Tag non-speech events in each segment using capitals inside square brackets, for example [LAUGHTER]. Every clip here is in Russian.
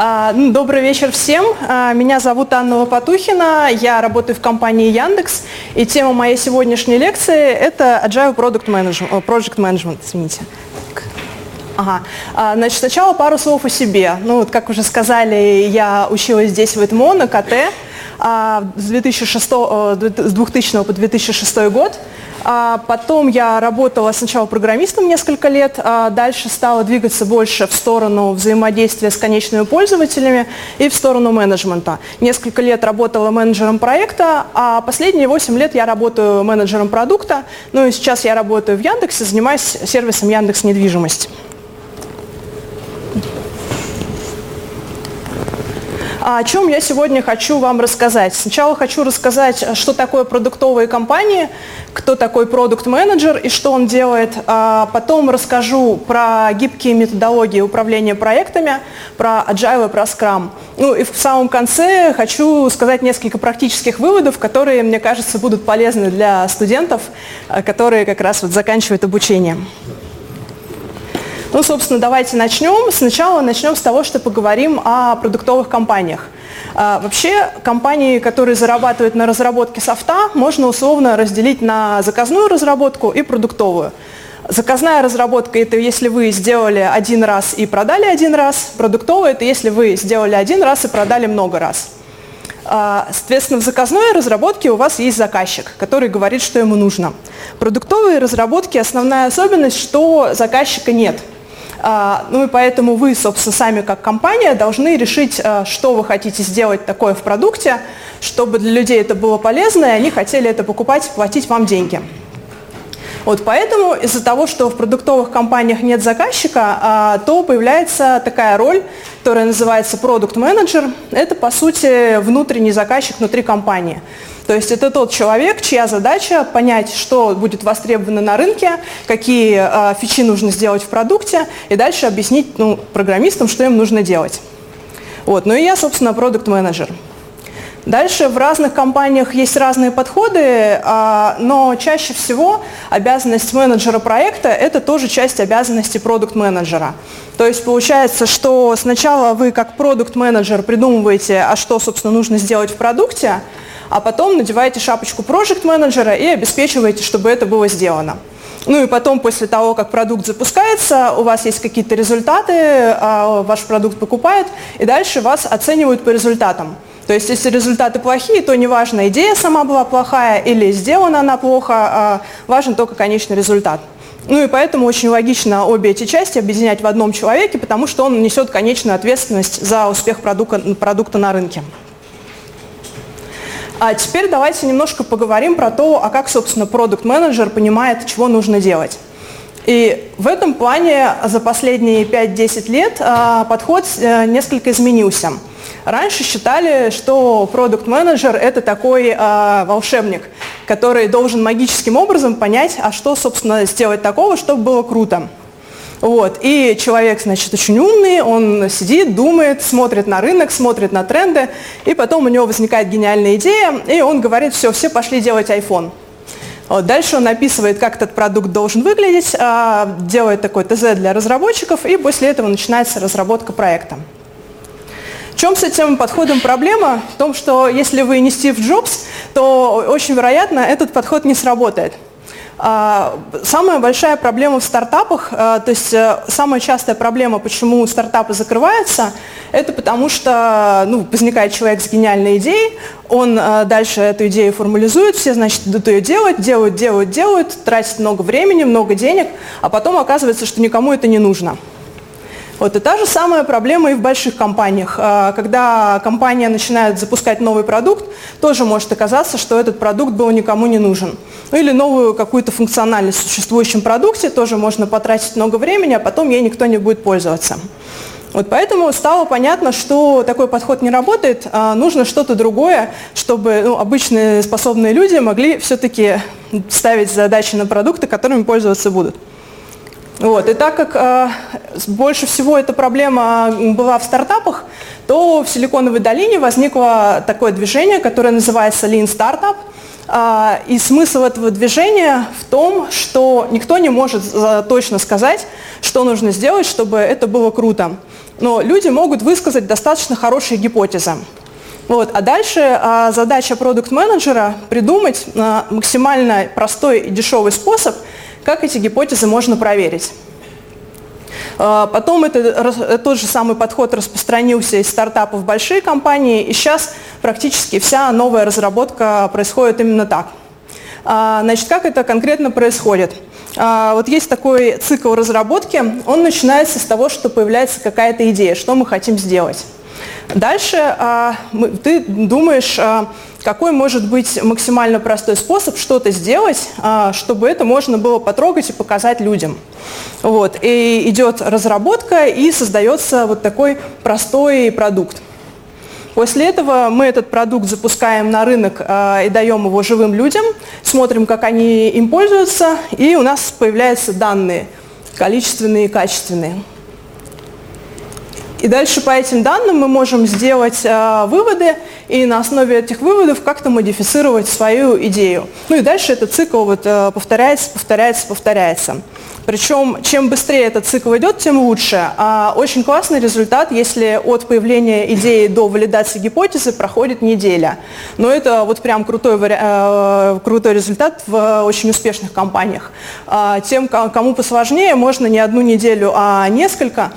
А, ну, добрый вечер всем. А, меня зовут Анна Лопатухина. Я работаю в компании Яндекс. И тема моей сегодняшней лекции – это Agile Product Management. Project Management, извините. Ага. А, значит, сначала пару слов о себе. Ну, вот, как уже сказали, я училась здесь в ЭТМО на КТ с, 2006, с 2000 по 2006 год. А потом я работала сначала программистом несколько лет, а дальше стала двигаться больше в сторону взаимодействия с конечными пользователями и в сторону менеджмента. Несколько лет работала менеджером проекта, а последние 8 лет я работаю менеджером продукта. Ну и сейчас я работаю в Яндексе, занимаюсь сервисом Яндекс недвижимость. О чем я сегодня хочу вам рассказать. Сначала хочу рассказать, что такое продуктовые компании, кто такой продукт-менеджер и что он делает. А потом расскажу про гибкие методологии управления проектами, про Agile и про Scrum. Ну и в самом конце хочу сказать несколько практических выводов, которые, мне кажется, будут полезны для студентов, которые как раз вот заканчивают обучение. Ну, собственно, давайте начнем. Сначала начнем с того, что поговорим о продуктовых компаниях. А, вообще, компании, которые зарабатывают на разработке софта, можно условно разделить на заказную разработку и продуктовую. Заказная разработка – это если вы сделали один раз и продали один раз. Продуктовая – это если вы сделали один раз и продали много раз. А, соответственно, в заказной разработке у вас есть заказчик, который говорит, что ему нужно. Продуктовые разработки – основная особенность, что заказчика нет – ну и поэтому вы, собственно, сами как компания должны решить, а, что вы хотите сделать такое в продукте, чтобы для людей это было полезно, и они хотели это покупать, платить вам деньги. Вот поэтому из-за того, что в продуктовых компаниях нет заказчика, а, то появляется такая роль, которая называется продукт менеджер. Это, по сути, внутренний заказчик внутри компании. То есть это тот человек, чья задача понять, что будет востребовано на рынке, какие э, фичи нужно сделать в продукте, и дальше объяснить ну, программистам, что им нужно делать. Вот. Ну и я, собственно, продукт-менеджер. Дальше в разных компаниях есть разные подходы, а, но чаще всего обязанность менеджера проекта – это тоже часть обязанности продукт-менеджера. То есть получается, что сначала вы как продукт-менеджер придумываете, а что, собственно, нужно сделать в продукте, а потом надеваете шапочку проект менеджера и обеспечиваете, чтобы это было сделано. Ну и потом, после того, как продукт запускается, у вас есть какие-то результаты, а, ваш продукт покупают, и дальше вас оценивают по результатам. То есть, если результаты плохие, то неважно, идея сама была плохая или сделана она плохо, а важен только конечный результат. Ну и поэтому очень логично обе эти части объединять в одном человеке, потому что он несет конечную ответственность за успех продукта, продукта на рынке. А теперь давайте немножко поговорим про то, а как, собственно, продукт-менеджер понимает, чего нужно делать. И в этом плане за последние 5-10 лет а, подход э, несколько изменился. Раньше считали, что продукт-менеджер – это такой а, волшебник, который должен магическим образом понять, а что, собственно, сделать такого, чтобы было круто. Вот. И человек, значит, очень умный, он сидит, думает, смотрит на рынок, смотрит на тренды, и потом у него возникает гениальная идея, и он говорит, все, все пошли делать iPhone. Вот. Дальше он описывает, как этот продукт должен выглядеть, а, делает такой ТЗ для разработчиков, и после этого начинается разработка проекта. Чем с этим подходом проблема? В том, что если вы не Стив Джобс, то очень вероятно этот подход не сработает. А, самая большая проблема в стартапах, а, то есть э, самая частая проблема, почему стартапы закрываются, это потому что ну, возникает человек с гениальной идеей, он э, дальше эту идею формализует, все, значит, идут ее делать, делают, делают, делают, тратят много времени, много денег, а потом оказывается, что никому это не нужно. Вот, и та же самая проблема и в больших компаниях. А, когда компания начинает запускать новый продукт, тоже может оказаться, что этот продукт был никому не нужен. Ну, или новую какую-то функциональность в существующем продукте, тоже можно потратить много времени, а потом ей никто не будет пользоваться. Вот поэтому стало понятно, что такой подход не работает, а нужно что-то другое, чтобы ну, обычные способные люди могли все-таки ставить задачи на продукты, которыми пользоваться будут. Вот. И так как э, больше всего эта проблема была в стартапах, то в Силиконовой долине возникло такое движение, которое называется Lean Startup. А, и смысл этого движения в том, что никто не может точно сказать, что нужно сделать, чтобы это было круто. Но люди могут высказать достаточно хорошие гипотезы. Вот. А дальше а, задача продукт-менеджера придумать а, максимально простой и дешевый способ, как эти гипотезы можно проверить. А, потом это, тот же самый подход распространился из стартапов в большие компании, и сейчас практически вся новая разработка происходит именно так. А, значит, как это конкретно происходит? А, вот есть такой цикл разработки, он начинается с того, что появляется какая-то идея, что мы хотим сделать. Дальше а, ты думаешь, а, какой может быть максимально простой способ что-то сделать, а, чтобы это можно было потрогать и показать людям. Вот. И идет разработка и создается вот такой простой продукт. После этого мы этот продукт запускаем на рынок и даем его живым людям, смотрим, как они им пользуются, и у нас появляются данные, количественные и качественные. И дальше по этим данным мы можем сделать э, выводы и на основе этих выводов как-то модифицировать свою идею. Ну и дальше этот цикл вот, э, повторяется, повторяется, повторяется. Причем чем быстрее этот цикл идет, тем лучше. А очень классный результат, если от появления идеи до валидации гипотезы проходит неделя. Но это вот прям крутой, э, крутой результат в очень успешных компаниях. А тем, кому посложнее, можно не одну неделю, а несколько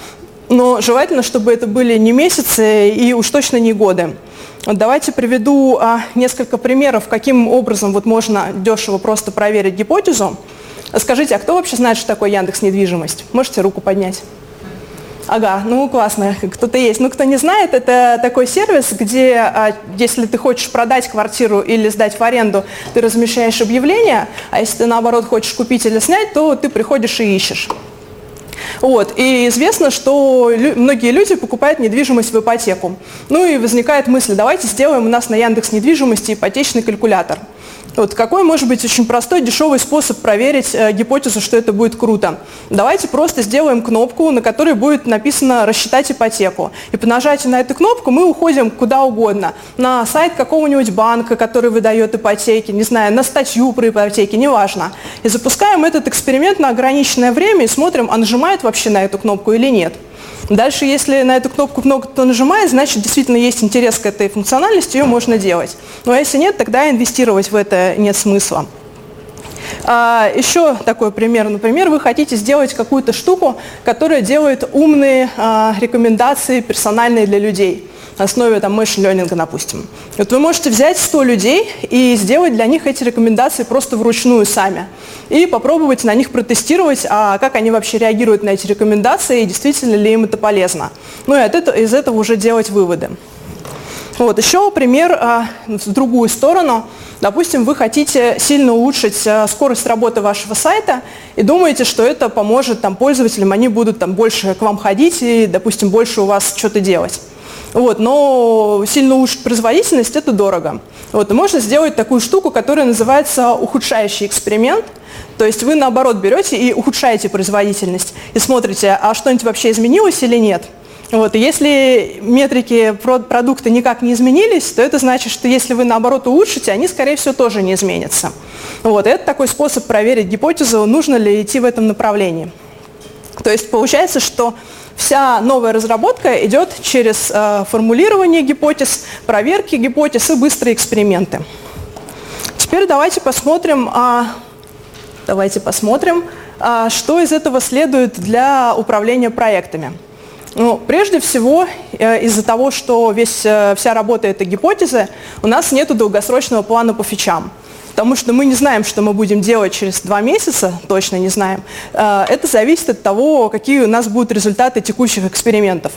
но желательно, чтобы это были не месяцы и уж точно не годы. Давайте приведу а, несколько примеров, каким образом вот можно дешево просто проверить гипотезу. Скажите, а кто вообще знает, что такое Яндекс недвижимость? Можете руку поднять? Ага, ну классно, кто-то есть. Ну, кто не знает, это такой сервис, где, а, если ты хочешь продать квартиру или сдать в аренду, ты размещаешь объявление, а если ты, наоборот, хочешь купить или снять, то ты приходишь и ищешь. Вот. И известно, что многие люди покупают недвижимость в ипотеку. Ну и возникает мысль, давайте сделаем у нас на Яндекс недвижимости ипотечный калькулятор. Вот какой может быть очень простой, дешевый способ проверить э, гипотезу, что это будет круто? Давайте просто сделаем кнопку, на которой будет написано «Рассчитать ипотеку». И по нажатию на эту кнопку мы уходим куда угодно. На сайт какого-нибудь банка, который выдает ипотеки, не знаю, на статью про ипотеки, неважно. И запускаем этот эксперимент на ограниченное время и смотрим, а нажимает вообще на эту кнопку или нет. Дальше, если на эту кнопку много кто нажимает, значит, действительно есть интерес к этой функциональности, ее можно делать. Ну а если нет, тогда инвестировать в это нет смысла. А, еще такой пример. Например, вы хотите сделать какую-то штуку, которая делает умные а, рекомендации персональные для людей основе там, learning, допустим. Вот вы можете взять 100 людей и сделать для них эти рекомендации просто вручную сами. И попробовать на них протестировать, а как они вообще реагируют на эти рекомендации и действительно ли им это полезно. Ну и от этого, из этого уже делать выводы. Вот, еще пример а, в другую сторону. Допустим, вы хотите сильно улучшить а, скорость работы вашего сайта и думаете, что это поможет там, пользователям, они будут там, больше к вам ходить и, допустим, больше у вас что-то делать. Вот, но сильно улучшить производительность – это дорого. Вот, и можно сделать такую штуку, которая называется ухудшающий эксперимент. То есть вы, наоборот, берете и ухудшаете производительность и смотрите, а что-нибудь вообще изменилось или нет. Вот, и если метрики продукта никак не изменились, то это значит, что если вы, наоборот, улучшите, они, скорее всего, тоже не изменятся. Вот, это такой способ проверить гипотезу, нужно ли идти в этом направлении. То есть получается, что Вся новая разработка идет через э, формулирование гипотез, проверки гипотез и быстрые эксперименты. Теперь давайте посмотрим, а, давайте посмотрим а, что из этого следует для управления проектами. Ну, прежде всего, э, из-за того, что весь, э, вся работа это гипотезы, у нас нет долгосрочного плана по фичам потому что мы не знаем, что мы будем делать через два месяца, точно не знаем. Э, это зависит от того, какие у нас будут результаты текущих экспериментов.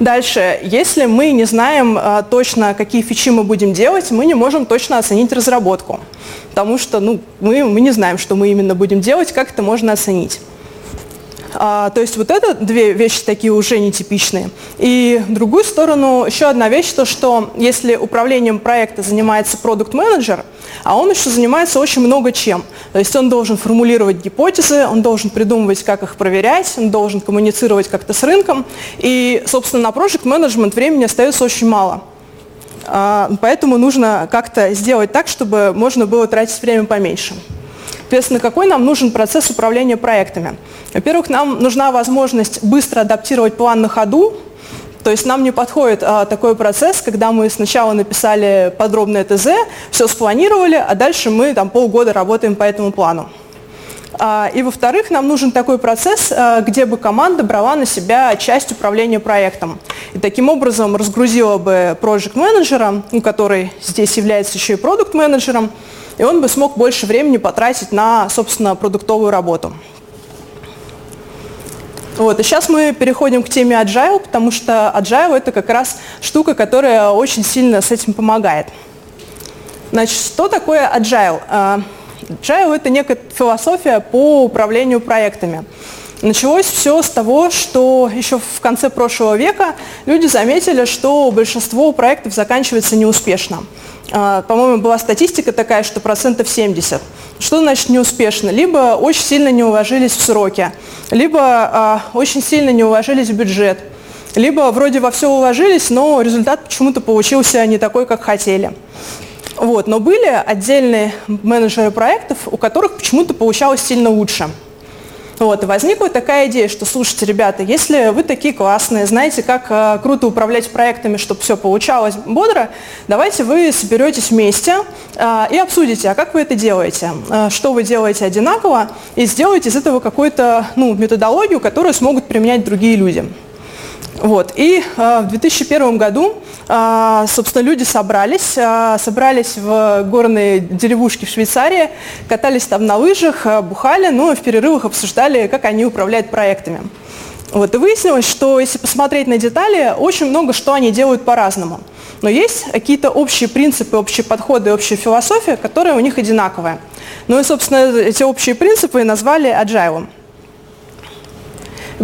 Дальше, если мы не знаем а, точно, какие фичи мы будем делать, мы не можем точно оценить разработку, потому что ну, мы, мы не знаем, что мы именно будем делать, как это можно оценить. А, то есть вот это две вещи такие уже нетипичные. И в другую сторону еще одна вещь, то что если управлением проекта занимается продукт-менеджер, а он еще занимается очень много чем. То есть он должен формулировать гипотезы, он должен придумывать, как их проверять, он должен коммуницировать как-то с рынком. И, собственно, на project management времени остается очень мало. Поэтому нужно как-то сделать так, чтобы можно было тратить время поменьше. Соответственно, какой нам нужен процесс управления проектами? Во-первых, нам нужна возможность быстро адаптировать план на ходу, то есть нам не подходит а, такой процесс, когда мы сначала написали подробное ТЗ, все спланировали, а дальше мы там полгода работаем по этому плану. А, и во-вторых, нам нужен такой процесс, а, где бы команда брала на себя часть управления проектом. И таким образом разгрузила бы проект менеджера, который здесь является еще и продукт менеджером и он бы смог больше времени потратить на, собственно, продуктовую работу. Вот, и сейчас мы переходим к теме Agile, потому что Agile это как раз штука, которая очень сильно с этим помогает. Значит, что такое Agile? А, Agile это некая философия по управлению проектами. Началось все с того, что еще в конце прошлого века люди заметили, что большинство проектов заканчивается неуспешно. А, по-моему, была статистика такая, что процентов 70. Что значит неуспешно? Либо очень сильно не уложились в сроки, либо а, очень сильно не уложились в бюджет, либо вроде во все уложились, но результат почему-то получился не такой, как хотели. Вот. Но были отдельные менеджеры проектов, у которых почему-то получалось сильно лучше. Вот, и возникла такая идея, что, слушайте, ребята, если вы такие классные, знаете, как э, круто управлять проектами, чтобы все получалось бодро, давайте вы соберетесь вместе э, и обсудите, а как вы это делаете, э, что вы делаете одинаково, и сделайте из этого какую-то ну, методологию, которую смогут применять другие люди. Вот. И э, в 2001 году, э, собственно, люди собрались, э, собрались в горные деревушки в Швейцарии, катались там на лыжах, э, бухали, ну и в перерывах обсуждали, как они управляют проектами. Вот. И выяснилось, что если посмотреть на детали, очень много что они делают по-разному. Но есть какие-то общие принципы, общие подходы, общая философия, которая у них одинаковая. Ну и, собственно, эти общие принципы назвали agile.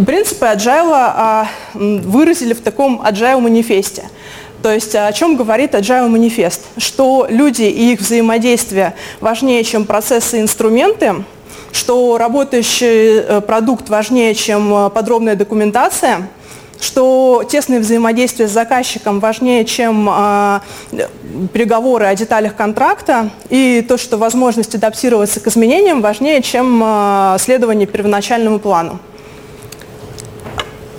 Принципы agile а, выразили в таком agile манифесте. То есть о чем говорит Agile манифест? Что люди и их взаимодействие важнее, чем процессы и инструменты, что работающий э, продукт важнее, чем э, подробная документация, что тесное взаимодействие с заказчиком важнее, чем э, переговоры о деталях контракта, и то, что возможность адаптироваться к изменениям важнее, чем э, следование первоначальному плану.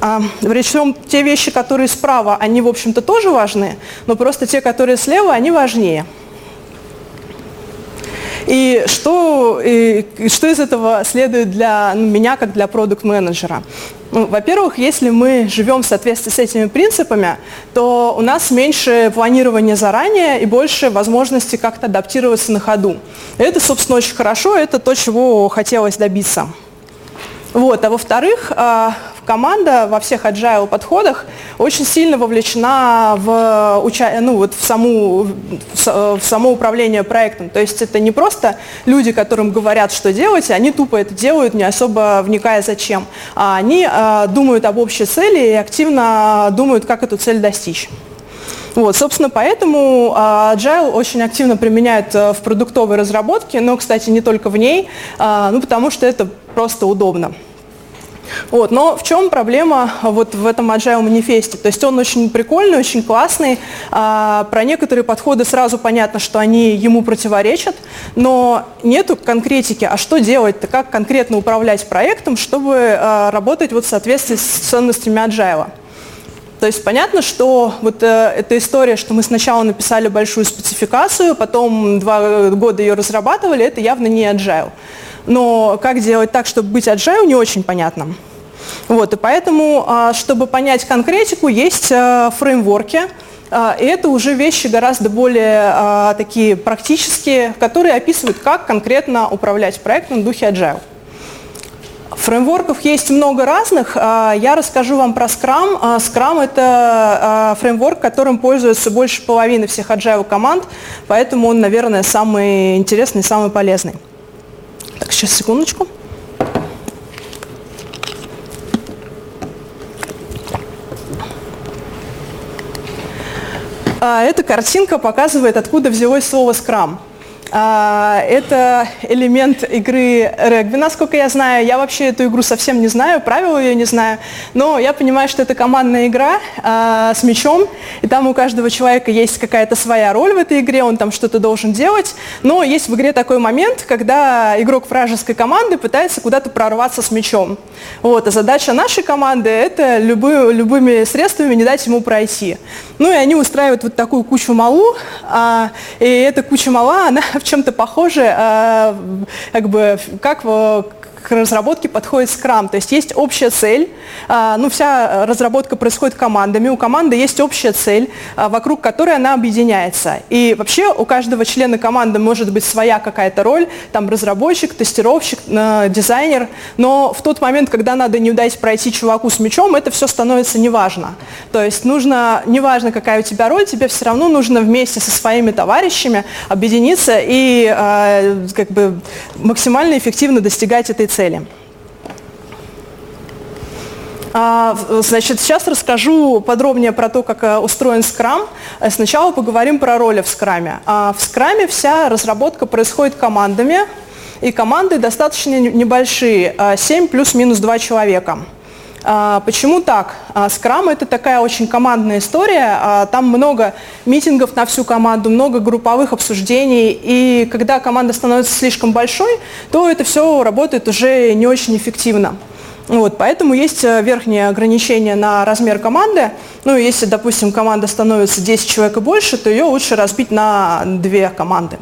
А, причем те вещи, которые справа, они, в общем-то, тоже важны, но просто те, которые слева, они важнее. И что, и что из этого следует для меня, как для продукт-менеджера? Ну, во-первых, если мы живем в соответствии с этими принципами, то у нас меньше планирования заранее и больше возможности как-то адаптироваться на ходу. Это, собственно, очень хорошо, это то, чего хотелось добиться. Вот. А во-вторых, а, команда во всех agile подходах очень сильно вовлечена в, ну, вот в, саму, в само управление проектом. То есть это не просто люди, которым говорят, что делать, они тупо это делают, не особо вникая зачем. А они а, думают об общей цели и активно думают, как эту цель достичь. Вот, собственно, поэтому uh, Agile очень активно применяют uh, в продуктовой разработке, но, кстати, не только в ней, ну, потому что это просто удобно. Вот. Но в чем проблема вот в этом Agile манифесте? То есть он очень прикольный, очень классный. А, про некоторые подходы сразу понятно, что они ему противоречат, но нету конкретики, а что делать-то, как конкретно управлять проектом, чтобы а, работать вот в соответствии с ценностями Agile. То есть понятно, что вот э, эта история, что мы сначала написали большую спецификацию, потом два года ее разрабатывали, это явно не agile но как делать так, чтобы быть agile, не очень понятно. Вот, и поэтому, а, чтобы понять конкретику, есть а, фреймворки, а, и это уже вещи гораздо более такие практические, которые описывают, как конкретно управлять проектом в духе agile. Фреймворков есть много разных. Я расскажу вам про Scrum. Scrum – это фреймворк, которым пользуется больше половины всех agile команд, поэтому он, наверное, самый интересный, самый полезный. Так, сейчас, секундочку. А, эта картинка показывает, откуда взялось слово «скрам». А, это элемент игры регби, насколько я знаю. Я вообще эту игру совсем не знаю, правила ее не знаю. Но я понимаю, что это командная игра а, с мячом, и там у каждого человека есть какая-то своя роль в этой игре, он там что-то должен делать. Но есть в игре такой момент, когда игрок вражеской команды пытается куда-то прорваться с мячом. Вот, а задача нашей команды – это любые, любыми средствами не дать ему пройти. Ну и они устраивают вот такую кучу малу, а, и эта куча мала, она в чем-то похоже, э, как бы, как к разработке подходит Scrum. То есть есть общая цель, а, ну вся разработка происходит командами, у команды есть общая цель, а, вокруг которой она объединяется. И вообще у каждого члена команды может быть своя какая-то роль, там разработчик, тестировщик, э, дизайнер, но в тот момент, когда надо не дать пройти чуваку с мячом, это все становится неважно. То есть нужно, неважно какая у тебя роль, тебе все равно нужно вместе со своими товарищами объединиться и как бы максимально эффективно достигать этой цели. А, значит, сейчас расскажу подробнее про то, как э, устроен скрам. Сначала поговорим про роли в скраме. А, в скраме вся разработка происходит командами, и команды достаточно небольшие, 7 плюс-минус 2 человека. А, почему так? Скрам это такая очень командная история, там много митингов на всю команду, много групповых обсуждений, и когда команда становится слишком большой, то это все работает уже не очень эффективно. Вот, поэтому есть э, верхнее ограничение на размер команды. Ну, если, допустим, команда становится 10 человек и больше, то ее лучше разбить на две команды.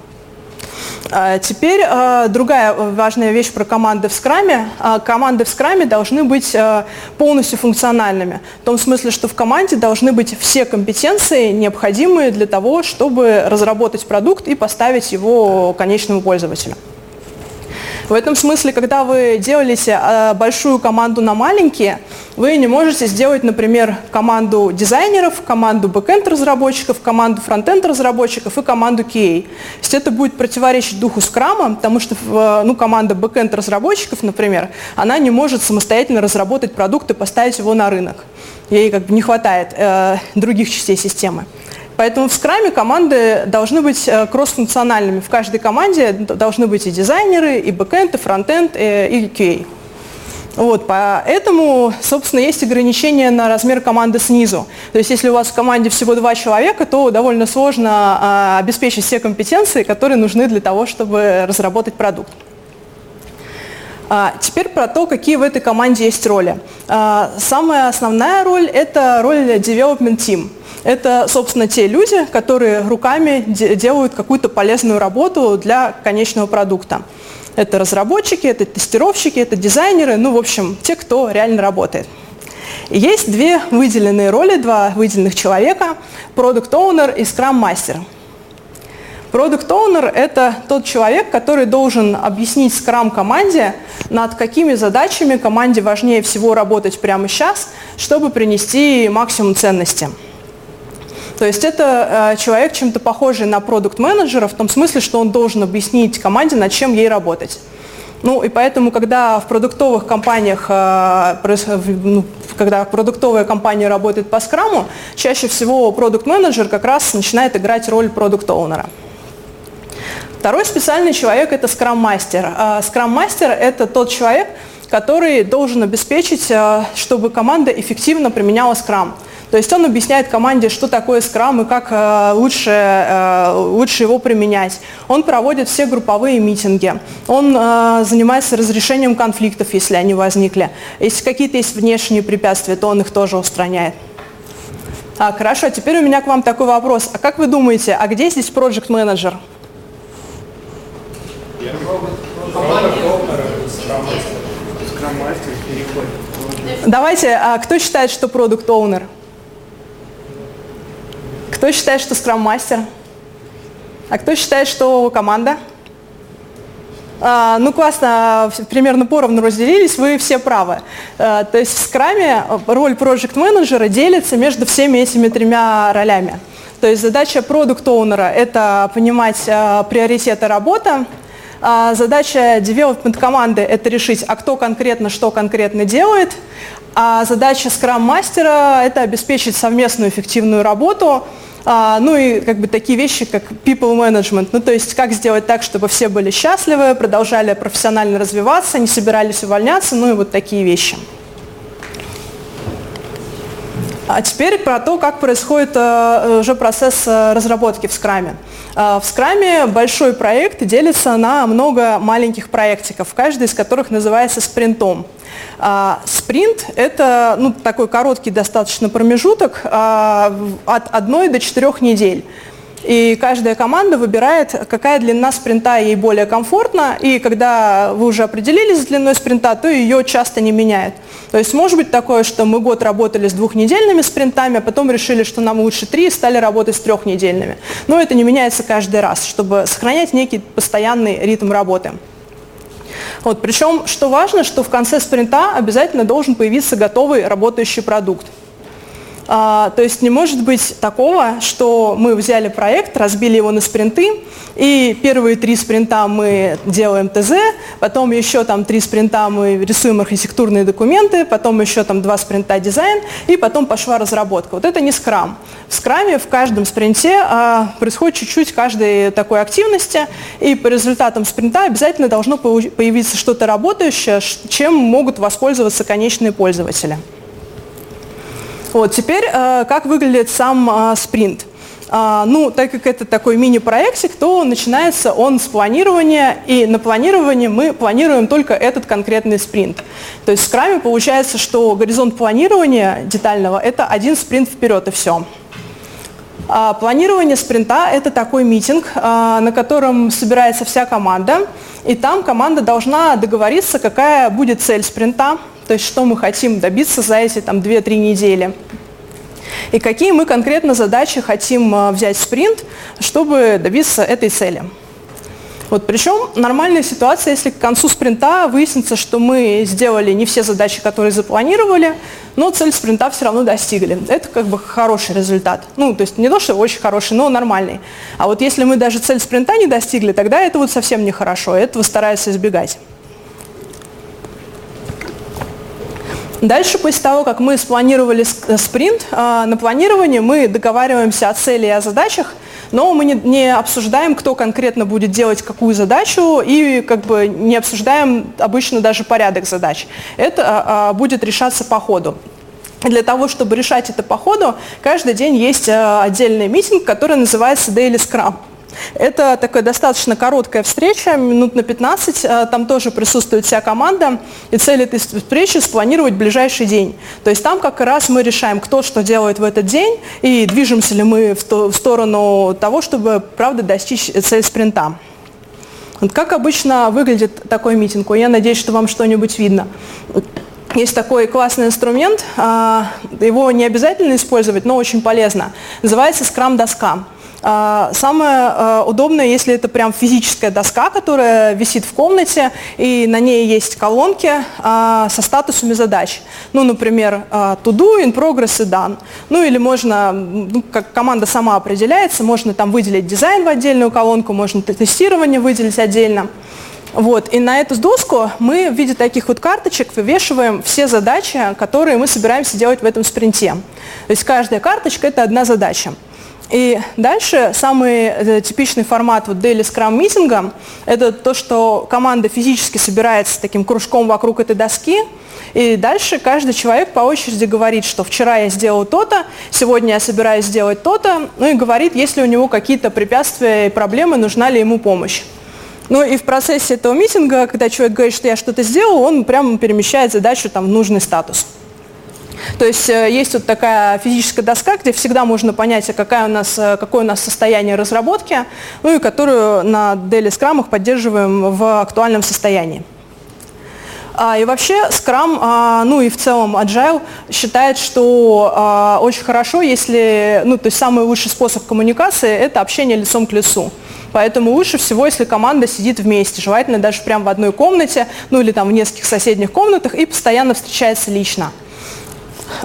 А, теперь а, другая важная вещь про команды в скраме. А, команды в скраме должны быть полностью функциональными. В том смысле, что в команде должны быть все компетенции, необходимые для того, чтобы разработать продукт и поставить его конечному пользователю. В этом смысле, когда вы делаете э, большую команду на маленькие, вы не можете сделать, например, команду дизайнеров, команду бэкенд разработчиков, команду фронтенд разработчиков и команду QA. То есть это будет противоречить духу скрама, потому что э, ну, команда бэкенд разработчиков, например, она не может самостоятельно разработать продукт и поставить его на рынок. Ей как бы не хватает э, других частей системы. Поэтому в скраме команды должны быть э, кроссфункциональными. В каждой команде должны быть и дизайнеры, и бэкэнд, и фронтенд, э, и QA. Вот, поэтому, собственно, есть ограничения на размер команды снизу. То есть если у вас в команде всего два человека, то довольно сложно а, обеспечить все компетенции, которые нужны для того, чтобы разработать продукт. А, теперь про то, какие в этой команде есть роли. А, самая основная роль – это роль development team. Это, собственно, те люди, которые руками делают какую-то полезную работу для конечного продукта. Это разработчики, это тестировщики, это дизайнеры, ну, в общем, те, кто реально работает. Есть две выделенные роли, два выделенных человека – Product Owner и Scrum Master. Product Owner – это тот человек, который должен объяснить Scrum команде, над какими задачами команде важнее всего работать прямо сейчас, чтобы принести максимум ценности. То есть это э, человек чем-то похожий на продукт-менеджера в том смысле, что он должен объяснить команде, над чем ей работать. Ну и поэтому, когда в продуктовых компаниях, э, ну, когда продуктовая компания работает по скраму, чаще всего продукт-менеджер как раз начинает играть роль продукт-оунера. Второй специальный человек – это скрам-мастер. Э, скрам-мастер – это тот человек, который должен обеспечить, чтобы команда эффективно применяла скрам. То есть он объясняет команде, что такое скрам и как э, лучше, лучше его применять. Он проводит все групповые митинги. Он занимается разрешением конфликтов, если они возникли. Если какие-то есть внешние препятствия, то он их тоже устраняет. А, хорошо, теперь у меня к вам такой вопрос. А как вы думаете, а где здесь проект менеджер Давайте, а кто считает, что продукт оунер кто считает, что скрам-мастер? А кто считает, что команда? А, ну, классно, примерно поровну разделились, вы все правы. А, то есть в скраме роль проект-менеджера делится между всеми этими тремя ролями. То есть задача продукт-оунера – это понимать а, приоритеты работы, а, задача development команды – это решить, а кто конкретно что конкретно делает, а задача скрам-мастера – это обеспечить совместную эффективную работу, А, ну и как бы такие вещи, как people management, ну то есть как сделать так, чтобы все были счастливы, продолжали профессионально развиваться, не собирались увольняться, ну и вот такие вещи. А теперь про то, как происходит э, уже процесс э, разработки в скраме. Э, в скраме большой проект делится на много маленьких проектиков, каждый из которых называется спринтом. Спринт – это ну, такой короткий достаточно промежуток от одной до четырех недель. И каждая команда выбирает, какая длина спринта ей более комфортна, и когда вы уже определились с длиной спринта, то ее часто не меняют. То есть может быть такое, что мы год работали с двухнедельными спринтами, а потом решили, что нам лучше три, и стали работать с трехнедельными. Но это не меняется каждый раз, чтобы сохранять некий постоянный ритм работы. Вот, причем, что важно, что в конце спринта обязательно должен появиться готовый работающий продукт. А, то есть не может быть такого, что мы взяли проект, разбили его на спринты, и первые три спринта мы делаем ТЗ, потом еще там три спринта мы рисуем архитектурные документы, потом еще там два спринта дизайн, и потом пошла разработка. Вот это не скрам. В скраме в каждом спринте а, происходит чуть-чуть каждой такой активности, и по результатам спринта обязательно должно появиться что-то работающее, чем могут воспользоваться конечные пользователи. Вот, теперь, э, как выглядит сам э, спринт. А, ну, так как это такой мини-проектик, то начинается он с планирования, и на планировании мы планируем только этот конкретный спринт. То есть в скраме получается, что горизонт планирования детального – это один спринт вперед и все. А планирование спринта – это такой митинг, а, на котором собирается вся команда, и там команда должна договориться, какая будет цель спринта, то есть что мы хотим добиться за эти там, 2-3 недели. И какие мы конкретно задачи хотим а, взять в спринт, чтобы добиться этой цели. Вот, причем нормальная ситуация, если к концу спринта выяснится, что мы сделали не все задачи, которые запланировали, но цель спринта все равно достигли. Это как бы хороший результат. Ну, то есть не то, что очень хороший, но нормальный. А вот если мы даже цель спринта не достигли, тогда это вот совсем нехорошо, этого стараются избегать. Дальше, после того, как мы спланировали э, спринт, а, на планировании мы договариваемся о цели и о задачах, но мы не, не обсуждаем, кто конкретно будет делать какую задачу, и как бы не обсуждаем обычно даже порядок задач. Это а, а будет решаться по ходу. Для того, чтобы решать это по ходу, каждый день есть а, отдельный митинг, который называется Daily Scrum. Это такая достаточно короткая встреча, минут на 15. Э, там тоже присутствует вся команда. И цель этой встречи – спланировать ближайший день. То есть там как раз мы решаем, кто что делает в этот день, и движемся ли мы в сторону того, чтобы, правда, достичь цель спринта. Вот как обычно выглядит такой митинг? Я надеюсь, что вам что-нибудь видно. Есть такой классный инструмент, а, его не обязательно использовать, но очень полезно. Называется скрам-доска. А, самое а, удобное, если это прям физическая доска, которая висит в комнате, и на ней есть колонки а, со статусами задач. Ну, например, to do, in progress и done. Ну, или можно, ну, как команда сама определяется, можно там выделить дизайн в отдельную колонку, можно тестирование выделить отдельно. Вот. И на эту доску мы в виде таких вот карточек вывешиваем все задачи, которые мы собираемся делать в этом спринте. То есть каждая карточка – это одна задача. И дальше самый э, типичный формат вот Daily Scrum митинга – это то, что команда физически собирается таким кружком вокруг этой доски, и дальше каждый человек по очереди говорит, что вчера я сделал то-то, сегодня я собираюсь сделать то-то, ну и говорит, есть ли у него какие-то препятствия и проблемы, нужна ли ему помощь. Ну и в процессе этого митинга, когда человек говорит, что я что-то сделал, он прямо перемещает задачу там, в нужный статус. То есть э, есть вот такая физическая доска, где всегда можно понять, а какая у нас, э, какое у нас состояние разработки, ну и которую на Daily Scrum поддерживаем в актуальном состоянии. А, и вообще Scrum, а, ну и в целом Agile считает, что очень хорошо, если, ну то есть самый лучший способ коммуникации – это общение лицом к лицу. Поэтому лучше всего, если команда сидит вместе, желательно даже прямо в одной комнате, ну или там в нескольких соседних комнатах и постоянно встречается лично.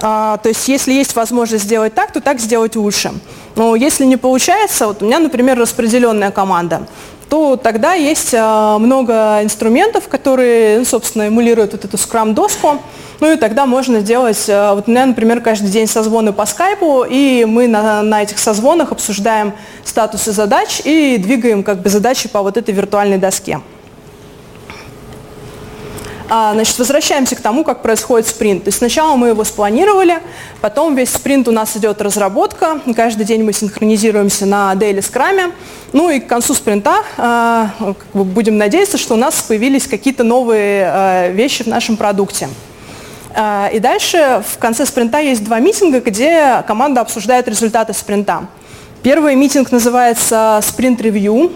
А, то есть если есть возможность сделать так, то так сделать лучше. Но если не получается, вот у меня, например, распределенная команда. то тогда есть много инструментов, которые, ну, собственно, эмулируют вот эту скрам-доску. Ну и тогда можно делать, вот у меня, например, каждый день созвоны по скайпу, и мы на, на этих созвонах обсуждаем статусы задач и двигаем как бы задачи по вот этой виртуальной доске. А, значит, возвращаемся к тому, как происходит спринт. То есть сначала мы его спланировали, потом весь спринт у нас идет разработка, каждый день мы синхронизируемся на Daily Scrum, ну и к концу спринта а, будем надеяться, что у нас появились какие-то новые а, вещи в нашем продукте. И дальше в конце спринта есть два митинга, где команда обсуждает результаты спринта. Первый митинг называется спринт-ревью.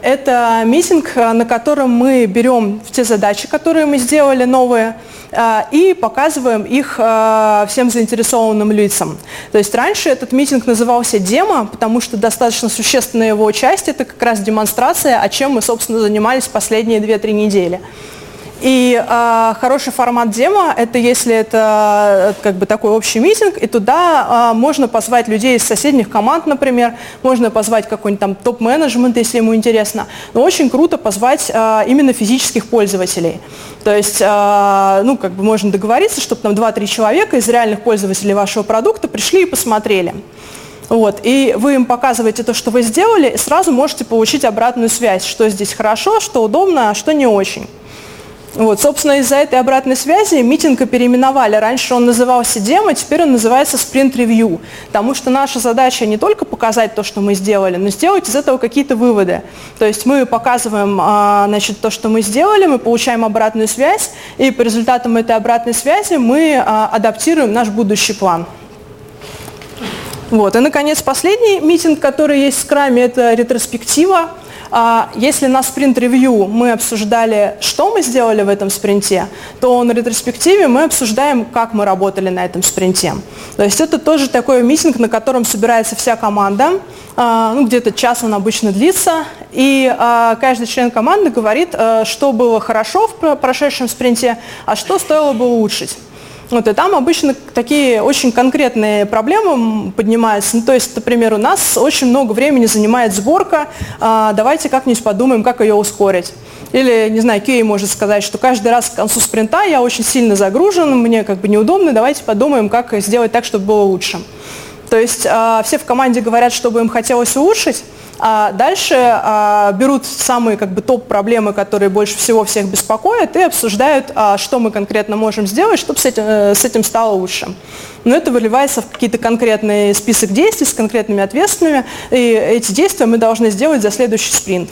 Это митинг, э, на котором мы берем те задачи, которые мы сделали новые, э, и показываем их э, всем заинтересованным лицам. То есть раньше этот митинг назывался демо, потому что достаточно существенная его часть – это как раз демонстрация, о чем мы, собственно, занимались последние 2-3 недели. И э, хороший формат демо – это если это как бы такой общий митинг, и туда э, можно позвать людей из соседних команд, например, можно позвать какой-нибудь там топ-менеджмент, если ему интересно. Но очень круто позвать э, именно физических пользователей. То есть, э, ну, как бы можно договориться, чтобы там 2-3 человека из реальных пользователей вашего продукта пришли и посмотрели. Вот, и вы им показываете то, что вы сделали, и сразу можете получить обратную связь, что здесь хорошо, что удобно, а что не очень. Вот, собственно, из-за этой обратной связи митинга переименовали. Раньше он назывался демо, теперь он называется спринт-ревью. Потому что наша задача не только показать то, что мы сделали, но сделать из этого какие-то выводы. То есть мы показываем а, значит, то, что мы сделали, мы получаем обратную связь, и по результатам этой обратной связи мы а, адаптируем наш будущий план. Вот. И, наконец, последний митинг, который есть в скраме, это ретроспектива. А если на спринт-ревью мы обсуждали, что мы сделали в этом спринте, то на ретроспективе мы обсуждаем, как мы работали на этом спринте. То есть это тоже такой митинг, на котором собирается вся команда, а, ну, где-то час он обычно длится, и а, каждый член команды говорит, что было хорошо в прошедшем спринте, а что стоило бы улучшить. Вот, и там обычно такие очень конкретные проблемы поднимаются. Ну, то есть, например, у нас очень много времени занимает сборка, а, давайте как-нибудь подумаем, как ее ускорить. Или, не знаю, Кей может сказать, что каждый раз к концу спринта я очень сильно загружен, мне как бы неудобно, давайте подумаем, как сделать так, чтобы было лучше. То есть э, все в команде говорят, чтобы им хотелось улучшить, а дальше а, берут самые как бы, топ-проблемы, которые больше всего всех беспокоят, и обсуждают, а, что мы конкретно можем сделать, чтобы с этим, э, с этим стало лучше. Но это выливается в какие-то конкретные список действий с конкретными ответственными, и эти действия мы должны сделать за следующий спринт.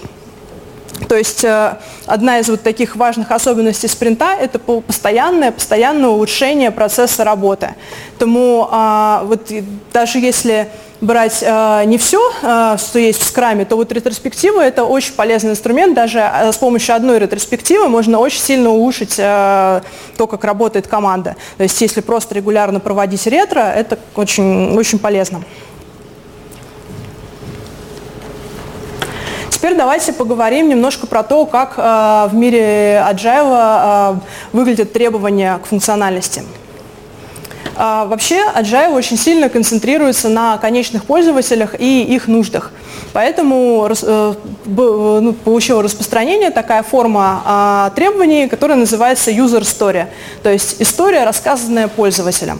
То есть э, одна из вот таких важных особенностей спринта – это постоянное, постоянное улучшение процесса работы. Поэтому а, вот даже если брать э, не все, э, что есть в скраме, то вот ретроспектива – это очень полезный инструмент. Даже э, с помощью одной ретроспективы можно очень сильно улучшить э, то, как работает команда. То есть если просто регулярно проводить ретро, это очень, очень полезно. Теперь давайте поговорим немножко про то, как э, в мире Agile э, выглядят требования к функциональности. А, вообще Agile очень сильно концентрируется на конечных пользователях и их нуждах. Поэтому э, ну, получила распространение такая форма а, требований, которая называется user story, то есть история, рассказанная пользователям.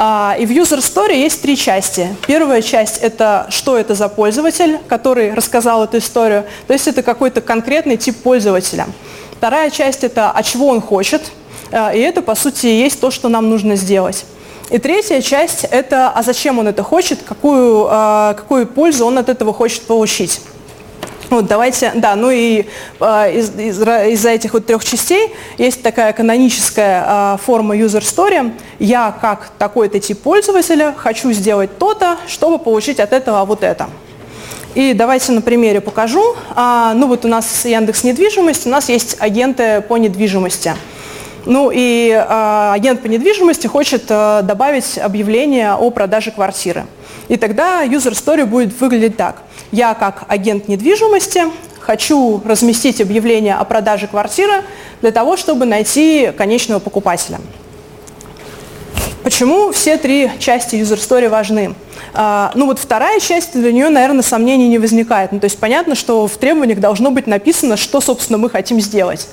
А, и в user story есть три части. Первая часть – это что это за пользователь, который рассказал эту историю, то есть это какой-то конкретный тип пользователя. Вторая часть – это а чего он хочет, и это, по сути, есть то, что нам нужно сделать. И третья часть – это а зачем он это хочет, какую, а, какую пользу он от этого хочет получить. Вот, давайте, да, ну и э, из, из, из-за этих вот трех частей есть такая каноническая э, форма user story. Я как такой-то тип пользователя хочу сделать то-то, чтобы получить от этого вот это. И давайте на примере покажу. А, ну вот у нас Яндекс недвижимость, у нас есть агенты по недвижимости. Ну и э, агент по недвижимости хочет э, добавить объявление о продаже квартиры. И тогда user story будет выглядеть так. Я как агент недвижимости хочу разместить объявление о продаже квартиры для того, чтобы найти конечного покупателя. Почему все три части user story важны? А, ну вот вторая часть, для нее, наверное, сомнений не возникает. Ну, то есть понятно, что в требованиях должно быть написано, что, собственно, мы хотим сделать.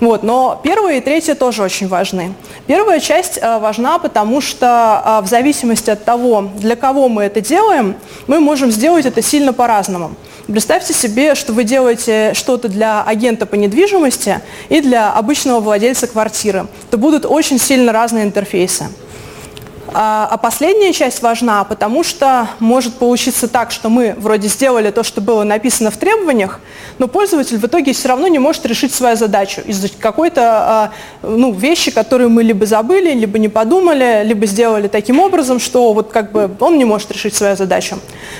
Вот, но первая и третья тоже очень важны. Первая часть э, важна, потому что э, в зависимости от того, для кого мы это делаем, мы можем сделать это сильно по-разному. Представьте себе, что вы делаете что-то для агента по недвижимости и для обычного владельца квартиры. Это будут очень сильно разные интерфейсы. А, а последняя часть важна, потому что может получиться так, что мы вроде сделали то, что было написано в требованиях, но пользователь в итоге все равно не может решить свою задачу из-за какой-то а, ну, вещи, которые мы либо забыли, либо не подумали, либо сделали таким образом, что вот как бы он не может решить свою задачу.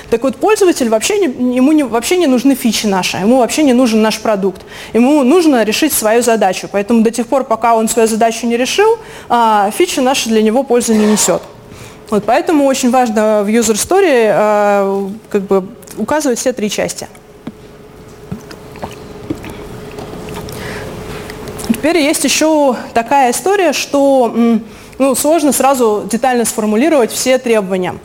Так вот, пользователь вообще не, ему не, вообще не нужны фичи наши, ему вообще не нужен наш продукт. Ему нужно решить свою задачу. Поэтому до тех пор, пока он свою задачу не решил, а, фича наша для него пользы не несет. Вот, поэтому очень важно в user story э, как бы указывать все три части. Теперь есть еще такая история, что ну, сложно сразу детально сформулировать все требования.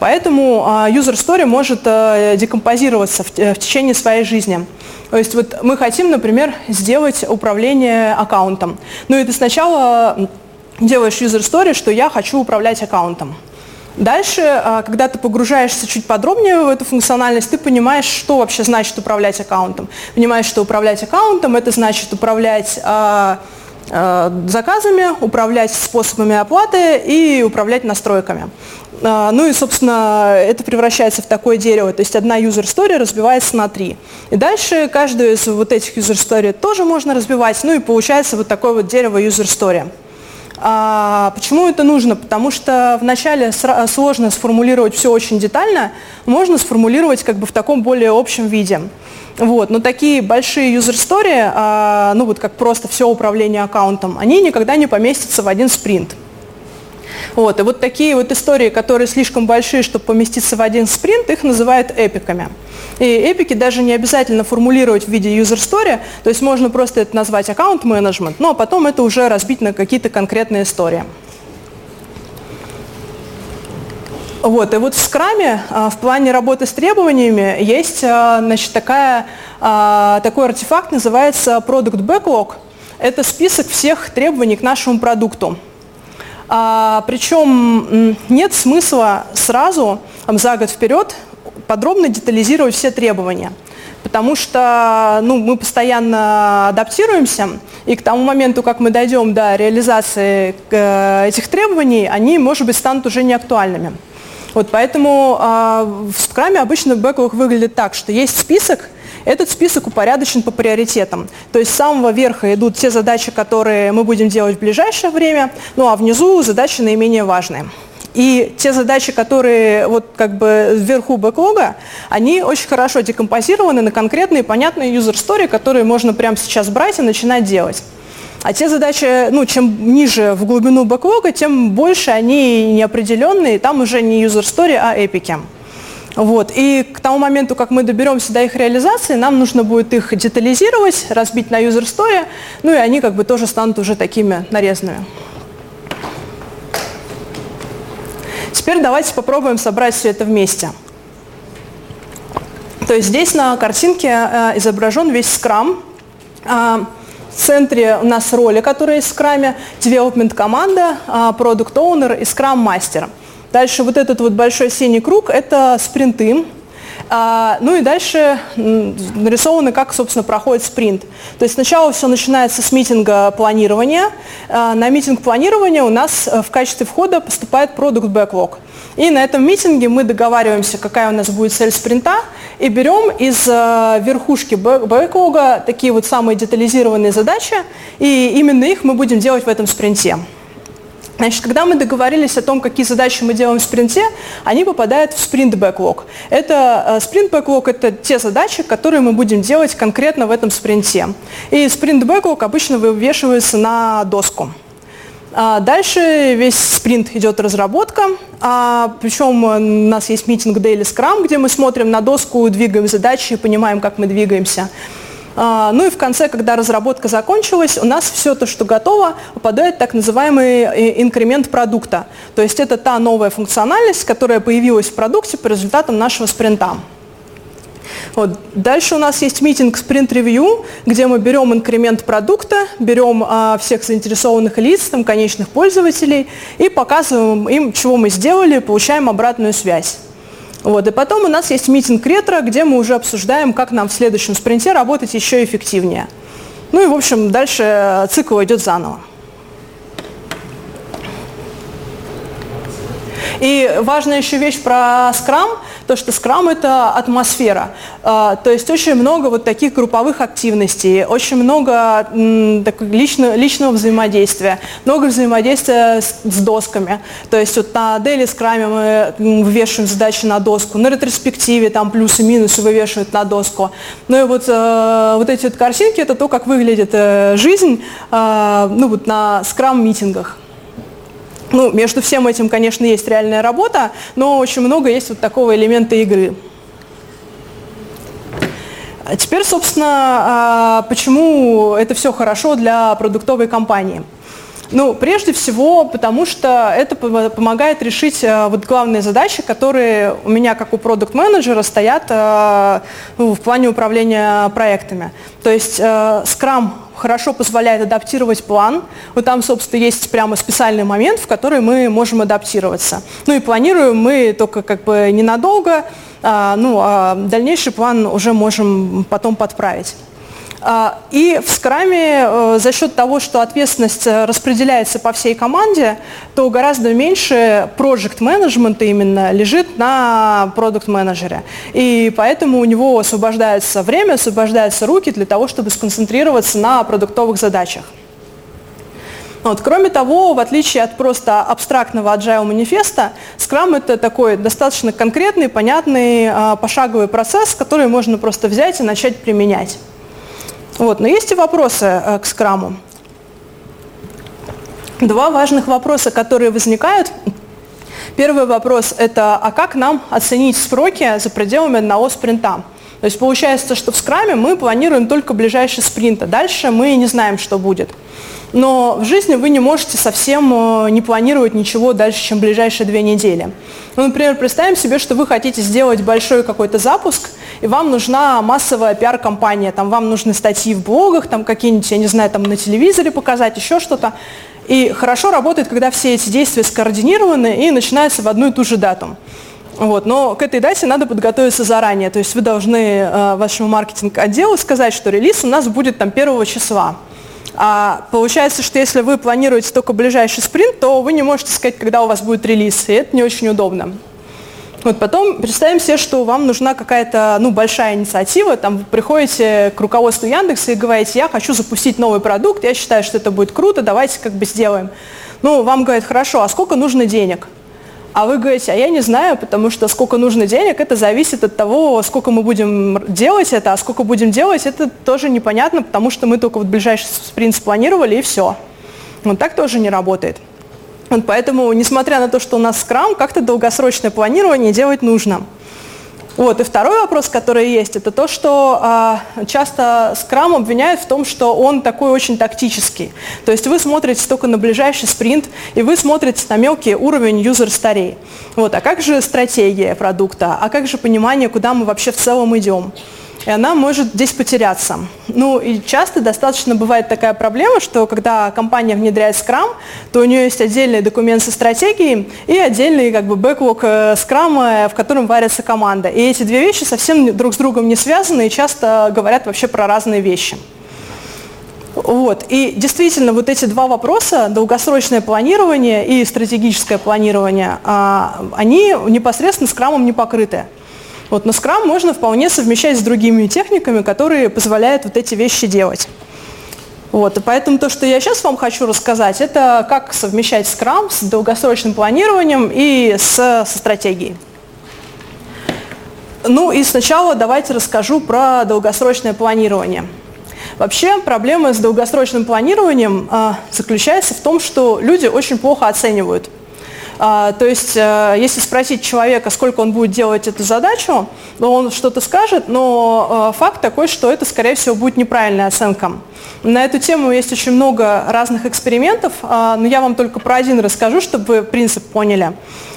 Поэтому э, user story может э, декомпозироваться в, течение своей жизни. То есть вот мы хотим, например, сделать управление аккаунтом. Ну и ты сначала делаешь user story, что я хочу управлять аккаунтом. Дальше, а, когда ты погружаешься чуть подробнее в эту функциональность, ты понимаешь, что вообще значит управлять аккаунтом. Понимаешь, что управлять аккаунтом это значит управлять а, а, заказами, управлять способами оплаты и управлять настройками. Ну и, собственно, это превращается в такое дерево. То есть одна user story разбивается на три. И дальше каждую из вот этих user story тоже можно разбивать. Ну и получается вот такое вот дерево user story. А, почему это нужно? Потому что вначале сложно сформулировать все очень детально, можно сформулировать как бы в таком более общем виде. Вот. Но такие большие story, а, ну вот как просто все управление аккаунтом, они никогда не поместятся в один спринт. Вот. И вот такие вот истории, которые слишком большие, чтобы поместиться в один спринт, их называют эпиками. И эпики даже не обязательно формулировать в виде user story, то есть можно просто это назвать аккаунт менеджмент, но потом это уже разбить на какие-то конкретные истории. Вот, и вот в скраме в плане работы с требованиями есть а, значит, такая, а, такой артефакт, называется Product Backlog. Это список всех требований к нашему продукту. А, причем нет смысла сразу за год вперед подробно детализировать все требования. Потому что ну, мы постоянно адаптируемся, и к тому моменту, как мы дойдем до реализации э, этих требований, они, может быть, станут уже неактуальными. Вот поэтому э, в скраме обычно бэклог выглядит так, что есть список, этот список упорядочен по приоритетам. То есть с самого верха идут те задачи, которые мы будем делать в ближайшее время, ну а внизу задачи наименее важные. И те задачи, которые вот как бы вверху бэклога, они очень хорошо декомпозированы на конкретные понятные story, которые можно прямо сейчас брать и начинать делать. А те задачи, ну, чем ниже в глубину бэклога, тем больше они неопределенные, там уже не story, а эпики. Вот. И к тому моменту, как мы доберемся до их реализации, нам нужно будет их детализировать, разбить на story, ну и они как бы тоже станут уже такими нарезанными. Теперь давайте попробуем собрать все это вместе. То есть здесь на картинке э, изображен весь скрам. Э, в центре у нас роли, которые есть в скраме, development команда, э, product и scrum master. Дальше вот этот вот большой синий круг – это спринты. А, ну и дальше нарисовано, как, собственно, проходит спринт. То есть сначала все начинается с митинга планирования. А, на митинг планирования у нас э, в качестве входа поступает продукт backlog. И на этом митинге мы договариваемся, какая у нас будет цель спринта, и берем из э, верхушки бэклога такие вот самые детализированные задачи, и именно их мы будем делать в этом спринте. Значит, когда мы договорились о том, какие задачи мы делаем в спринте, они попадают в спринт бэклог. Это спринт бэклог это те задачи, которые мы будем делать конкретно в этом спринте. И спринт бэклог обычно вывешивается на доску. А дальше весь спринт идет разработка, а, причем у нас есть митинг Daily Scrum, где мы смотрим на доску, двигаем задачи и понимаем, как мы двигаемся. А, ну и в конце, когда разработка закончилась, у нас все то, что готово, попадает в так называемый э, инкремент продукта. То есть это та новая функциональность, которая появилась в продукте по результатам нашего спринта. Вот. Дальше у нас есть митинг Review, где мы берем инкремент продукта, берем а, всех заинтересованных лиц, там, конечных пользователей и показываем им, чего мы сделали, получаем обратную связь. Вот. И потом у нас есть митинг ретро, где мы уже обсуждаем, как нам в следующем спринте работать еще эффективнее. Ну и, в общем, дальше цикл идет заново. И важная еще вещь про Scrum, то, что Scrum – это атмосфера. А, то есть очень много вот таких групповых активностей, очень много лично, личного взаимодействия, много взаимодействия с, с досками. То есть вот на Daily Scrum мы вывешиваем задачи на доску, на ретроспективе там плюсы-минусы вывешивают на доску. Ну и вот, э, вот эти вот картинки – это то, как выглядит э, жизнь э, ну, вот на Scrum-митингах. Ну, между всем этим, конечно, есть реальная работа, но очень много есть вот такого элемента игры. А теперь, собственно, а, почему это все хорошо для продуктовой компании. Ну, прежде всего, потому что это помогает решить э, вот главные задачи, которые у меня, как у продукт-менеджера, стоят ну, в плане управления проектами. То есть Scrum хорошо позволяет адаптировать план. Вот там, собственно, есть прямо специальный момент, в который мы можем адаптироваться. Ну и планируем мы только как бы ненадолго, а, ну, а дальнейший план уже можем потом подправить. А, и в скраме э, за счет того, что ответственность э, распределяется по всей команде, то гораздо меньше проект менеджмента именно лежит на продукт менеджере И поэтому у него освобождается время, освобождаются руки для того, чтобы сконцентрироваться на продуктовых задачах. Вот. Кроме того, в отличие от просто абстрактного agile манифеста, Scrum это такой достаточно конкретный, понятный, а, пошаговый процесс, который можно просто взять и начать применять. Вот. Но есть и вопросы э, к скраму. Два важных вопроса, которые возникают. Первый вопрос – это а как нам оценить сроки за пределами одного спринта? То есть получается, что в скраме мы планируем только ближайший спринт, а дальше мы не знаем, что будет. Но в жизни вы не можете совсем э, не планировать ничего дальше, чем ближайшие две недели. Ну, например, представим себе, что вы хотите сделать большой какой-то запуск, и вам нужна массовая пиар-компания, там вам нужны статьи в блогах, там какие-нибудь, я не знаю, там на телевизоре показать, еще что-то. И хорошо работает, когда все эти действия скоординированы и начинаются в одну и ту же дату. Вот, но к этой дате надо подготовиться заранее. То есть вы должны э, вашему маркетинг-отделу сказать, что релиз у нас будет там первого числа. А получается, что если вы планируете только ближайший спринт, то вы не можете сказать, когда у вас будет релиз, и это не очень удобно. Вот потом представим себе, что вам нужна какая-то ну, большая инициатива, там вы приходите к руководству Яндекса и говорите, я хочу запустить новый продукт, я считаю, что это будет круто, давайте как бы сделаем. Ну, вам говорят, хорошо, а сколько нужно денег? А вы говорите, а я не знаю, потому что сколько нужно денег, это зависит от того, сколько мы будем делать это, а сколько будем делать, это тоже непонятно, потому что мы только вот ближайший спринт спланировали и все. Вот так тоже не работает. Вот поэтому, несмотря на то, что у нас скрам, как-то долгосрочное планирование делать нужно. Вот. И второй вопрос, который есть, это то, что а, часто скрам обвиняют в том, что он такой очень тактический. То есть вы смотрите только на ближайший спринт, и вы смотрите на мелкий уровень юзер старей. Вот. А как же стратегия продукта? А как же понимание, куда мы вообще в целом идем? И она может здесь потеряться. Ну и часто достаточно бывает такая проблема, что когда компания внедряет Scrum, то у нее есть отдельный документ со стратегией и отдельный как бы бэклог Scrum, в котором варится команда. И эти две вещи совсем друг с другом не связаны и часто говорят вообще про разные вещи. Вот. И действительно, вот эти два вопроса, долгосрочное планирование и стратегическое планирование, а, они непосредственно скрамом не покрыты. Вот, но Scrum можно вполне совмещать с другими техниками, которые позволяют вот эти вещи делать. Вот, и поэтому то, что я сейчас вам хочу рассказать, это как совмещать Scrum с долгосрочным планированием и с, со стратегией. Ну и сначала давайте расскажу про долгосрочное планирование. Вообще проблема с долгосрочным планированием а, заключается в том, что люди очень плохо оценивают А, то есть, э, если спросить человека, сколько он будет делать эту задачу, он что-то скажет, но э, факт такой, что это, скорее всего, будет неправильная оценка. На эту тему есть очень много разных экспериментов, а, но я вам только про один расскажу, чтобы вы принцип поняли.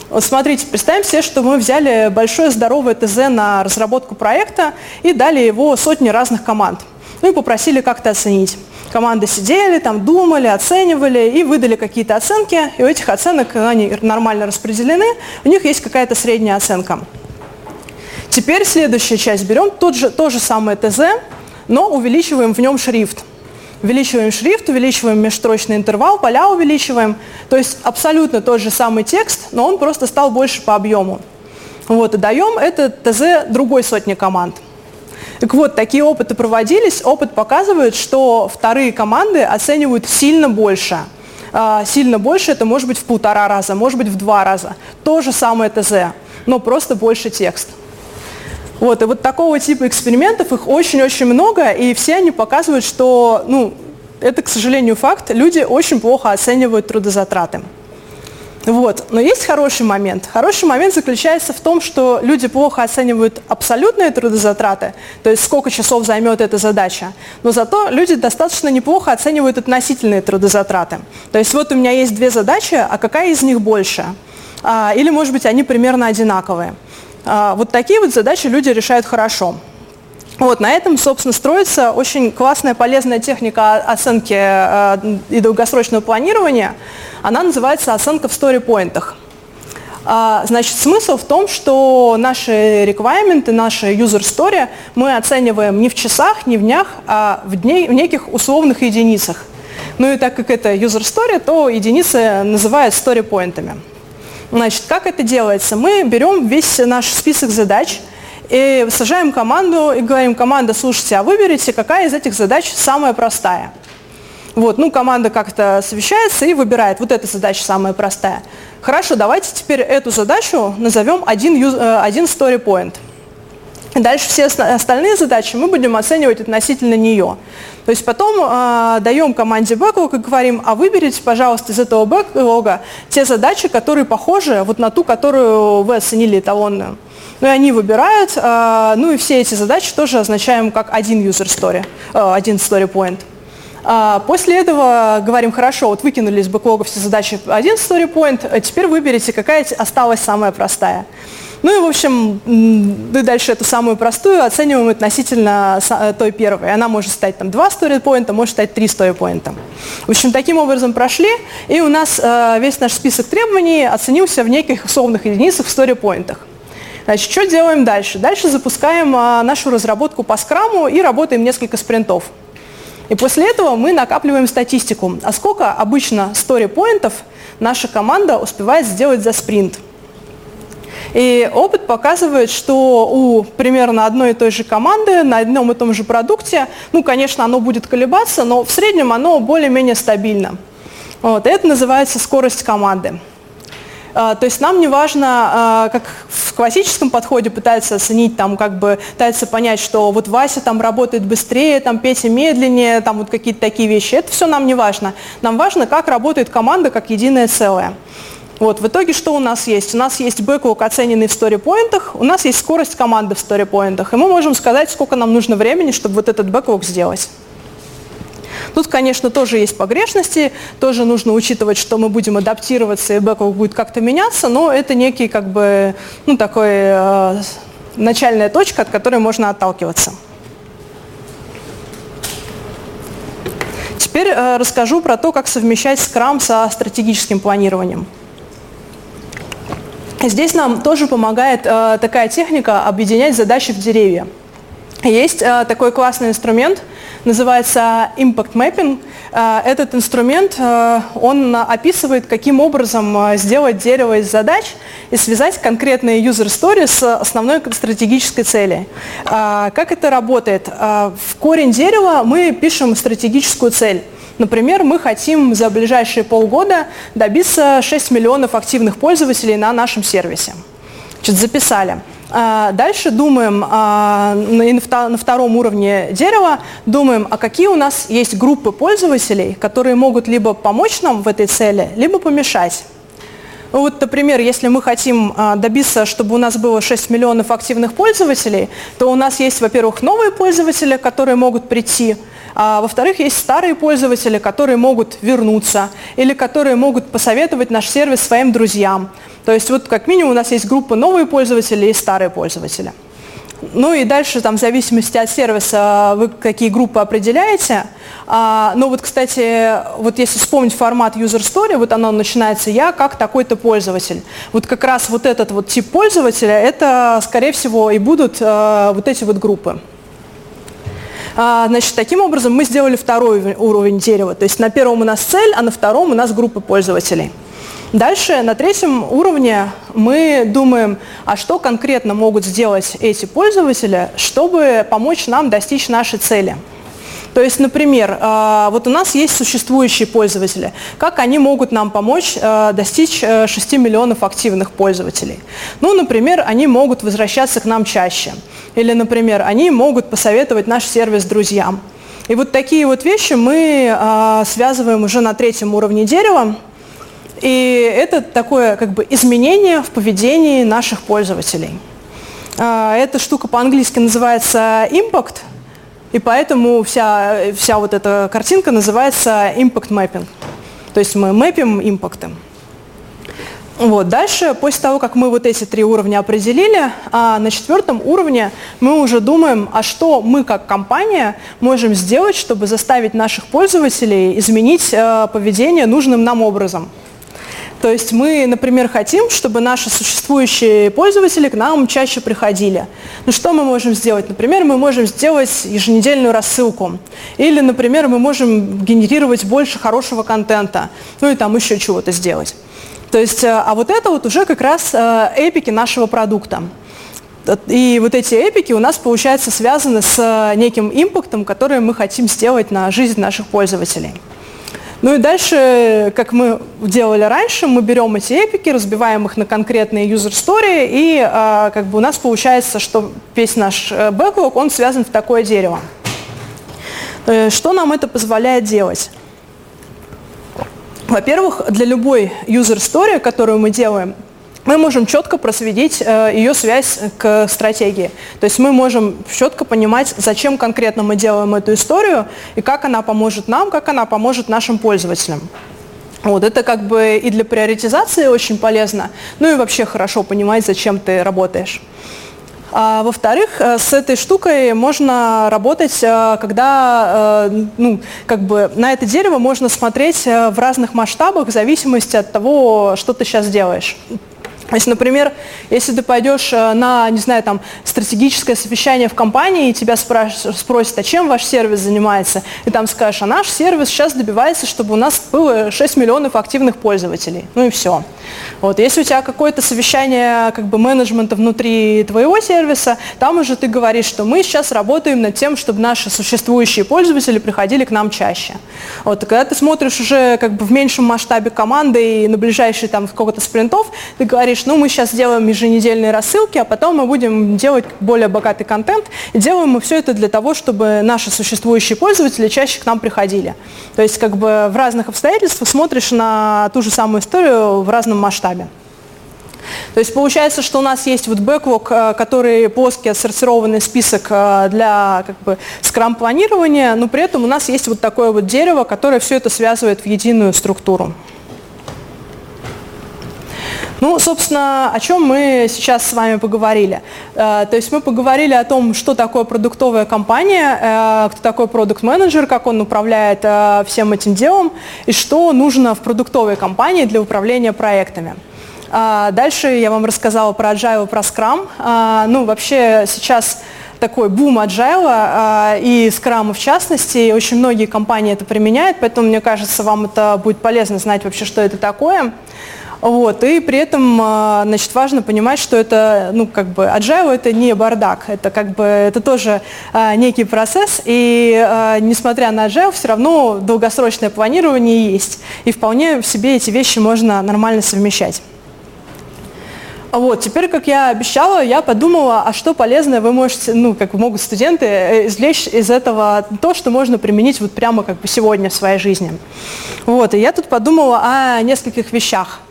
Вот смотрите, представим себе, что мы взяли большое здоровое ТЗ на разработку проекта и дали его сотни разных команд. Ну и попросили как-то оценить. Команды сидели, там думали, оценивали и выдали какие-то оценки. И у этих оценок они нормально распределены, у них есть какая-то средняя оценка. Теперь следующая часть. Берем тот же, то же самое ТЗ, но увеличиваем в нем шрифт. Увеличиваем шрифт, увеличиваем межстрочный интервал, поля увеличиваем. То есть абсолютно тот же самый текст, но он просто стал больше по объему. Вот, и даем это ТЗ другой сотни команд. Так вот, такие опыты проводились. Опыт показывает, что вторые команды оценивают сильно больше. А, сильно больше это может быть в полтора раза, может быть в два раза. То же самое ТЗ, но просто больше текст. Вот, и вот такого типа экспериментов, их очень-очень много, и все они показывают, что, ну, это, к сожалению, факт, люди очень плохо оценивают трудозатраты. Вот. Но есть хороший момент. Хороший момент заключается в том, что люди плохо оценивают абсолютные трудозатраты, то есть сколько часов займет эта задача, но зато люди достаточно неплохо оценивают относительные трудозатраты. То есть вот у меня есть две задачи, а какая из них больше? А, или, может быть, они примерно одинаковые. А, вот такие вот задачи люди решают хорошо. Вот, на этом, собственно, строится очень классная, полезная техника оценки э, и долгосрочного планирования. Она называется оценка в стори-поинтах. А, значит, смысл в том, что наши requirements, наши user story мы оцениваем не в часах, не в днях, а в, дне, в неких условных единицах. Ну и так как это user story, то единицы называют story-поинтами. Значит, как это делается? Мы берем весь наш список задач и сажаем команду и говорим, команда, слушайте, а выберите, какая из этих задач самая простая. Вот, ну, команда как-то совещается и выбирает, вот эта задача самая простая. Хорошо, давайте теперь эту задачу назовем один, э, один story point. Дальше все остальные задачи мы будем оценивать относительно нее. То есть потом э, даем команде бэклог и говорим, а выберите, пожалуйста, из этого бэклога те задачи, которые похожи вот на ту, которую вы оценили эталонную. Ну и они выбирают, э, ну и все эти задачи тоже означаем как один user story, э, один story point. А после этого говорим, хорошо, вот выкинули из бэклога все задачи один story point, а теперь выберите, какая осталась самая простая. Ну и, в общем, мы дальше эту самую простую оцениваем относительно э, той первой. Она может стать там два story может стать три story В общем, таким образом прошли, и у нас э, весь наш список требований оценился в неких условных единицах в story Значит, что делаем дальше? Дальше запускаем а, нашу разработку по скраму и работаем несколько спринтов. И после этого мы накапливаем статистику. А сколько обычно story наша команда успевает сделать за спринт? И опыт показывает, что у примерно одной и той же команды на одном и том же продукте, ну, конечно, оно будет колебаться, но в среднем оно более-менее стабильно. Вот, это называется скорость команды. А, то есть нам не важно, а, как в классическом подходе пытаются оценить, там, как бы, пытаются понять, что вот Вася там работает быстрее, там Петя медленнее, там вот какие-то такие вещи. Это все нам не важно. Нам важно, как работает команда как единое целое. Вот, в итоге что у нас есть? У нас есть бэклог, оцененный в сторипоинтах, у нас есть скорость команды в сторипоинтах, и мы можем сказать, сколько нам нужно времени, чтобы вот этот бэклог сделать. Тут, конечно, тоже есть погрешности, тоже нужно учитывать, что мы будем адаптироваться, и бэклог будет как-то меняться, но это некий, как бы, ну, такой э, начальная точка, от которой можно отталкиваться. Теперь э, расскажу про то, как совмещать скрам со стратегическим планированием. Здесь нам тоже помогает э, такая техника объединять задачи в деревья. Есть э, такой классный инструмент, называется Impact Mapping. Э, этот инструмент, э, он описывает, каким образом э, сделать дерево из задач и связать конкретные user story с основной стратегической целью. Э, как это работает? Э, в корень дерева мы пишем стратегическую цель. Например, мы хотим за ближайшие полгода добиться 6 миллионов активных пользователей на нашем сервисе. Значит, записали. А, дальше думаем а, на втором уровне дерева, думаем, а какие у нас есть группы пользователей, которые могут либо помочь нам в этой цели, либо помешать. Ну вот, например, если мы хотим а, добиться, чтобы у нас было 6 миллионов активных пользователей, то у нас есть, во-первых, новые пользователи, которые могут прийти, а во-вторых, есть старые пользователи, которые могут вернуться или которые могут посоветовать наш сервис своим друзьям. То есть вот как минимум у нас есть группа новые пользователи и старые пользователи. Ну и дальше, там, в зависимости от сервиса, вы какие группы определяете. А, ну вот, кстати, вот если вспомнить формат user story, вот оно начинается «я как такой-то пользователь». Вот как раз вот этот вот тип пользователя, это, скорее всего, и будут а, вот эти вот группы. А, значит, таким образом мы сделали второй уровень дерева. То есть на первом у нас цель, а на втором у нас группы пользователей. Дальше на третьем уровне мы думаем, а что конкретно могут сделать эти пользователи, чтобы помочь нам достичь нашей цели. То есть, например, а, вот у нас есть существующие пользователи. Как они могут нам помочь а, достичь 6 э, миллионов активных пользователей? Ну, например, они могут возвращаться к нам чаще. Или, например, они могут посоветовать наш сервис друзьям. И вот такие вот вещи мы а, связываем уже на третьем уровне дерева. И это такое как бы изменение в поведении наших пользователей. Эта штука по-английски называется impact – и поэтому вся, вся вот эта картинка называется impact mapping. То есть мы мэпим импакты. Вот. Дальше, после того, как мы вот эти три уровня определили, а на четвертом уровне мы уже думаем, а что мы как компания можем сделать, чтобы заставить наших пользователей изменить э, поведение нужным нам образом. То есть мы, например, хотим, чтобы наши существующие пользователи к нам чаще приходили. Ну что мы можем сделать? Например, мы можем сделать еженедельную рассылку. Или, например, мы можем генерировать больше хорошего контента. Ну и там еще чего-то сделать. То есть, э, а вот это вот уже как раз э, эпики нашего продукта. И вот эти эпики у нас, получается, связаны с э, неким импактом, который мы хотим сделать на жизнь наших пользователей. Ну и дальше, как мы делали раньше, мы берем эти эпики, разбиваем их на конкретные story, и а, как бы у нас получается, что весь наш э, бэклог, он связан в такое дерево. Э, что нам это позволяет делать? Во-первых, для любой user story, которую мы делаем, мы можем четко просветить э, ее связь к стратегии. То есть мы можем четко понимать, зачем конкретно мы делаем эту историю и как она поможет нам, как она поможет нашим пользователям. Вот, это как бы и для приоритизации очень полезно, ну и вообще хорошо понимать, зачем ты работаешь. А, во-вторых, э, с этой штукой можно работать, э, когда ну, как бы на это дерево можно смотреть в разных масштабах в зависимости от того, что ты сейчас делаешь. Есть, например, если ты пойдешь э, на, не знаю, там, стратегическое совещание в компании, и тебя спросят, а чем ваш сервис занимается, и там скажешь, а наш сервис сейчас добивается, чтобы у нас было 6 миллионов активных пользователей. Ну и все. Вот. Если у тебя какое-то совещание как бы менеджмента внутри твоего сервиса, там уже ты говоришь, что мы сейчас работаем над тем, чтобы наши существующие пользователи приходили к нам чаще. Вот. И когда ты смотришь уже как бы в меньшем масштабе команды и на ближайшие там сколько-то спринтов, ты говоришь, ну мы сейчас делаем еженедельные рассылки, а потом мы будем делать более богатый контент. И делаем мы все это для того, чтобы наши существующие пользователи чаще к нам приходили. То есть как бы в разных обстоятельствах смотришь на ту же самую историю в разном масштабе. То есть получается, что у нас есть вот бэклог, э, который плоский отсортированный список э, для как бы, скрам-планирования, но при этом у нас есть вот такое вот дерево, которое все это связывает в единую структуру. Ну, собственно, о чем мы сейчас с вами поговорили. Э, то есть мы поговорили о том, что такое продуктовая компания, э, кто такой продукт-менеджер, как он управляет э, всем этим делом и что нужно в продуктовой компании для управления проектами. Дальше я вам рассказала про Agile, про Scrum. Ну, вообще сейчас такой бум agile и Scrum в частности, и очень многие компании это применяют, поэтому мне кажется, вам это будет полезно знать вообще, что это такое. Вот, и при этом, а, значит, важно понимать, что это, ну, как бы, agile это не бардак, это как бы, это тоже а, некий процесс, и а, несмотря на agile, все равно долгосрочное планирование есть, и вполне в себе эти вещи можно нормально совмещать. Вот, теперь, как я обещала, я подумала, а что полезное вы можете, ну, как могут студенты э, извлечь из этого то, что можно применить вот прямо как бы сегодня в своей жизни. Вот, и я тут подумала о нескольких вещах.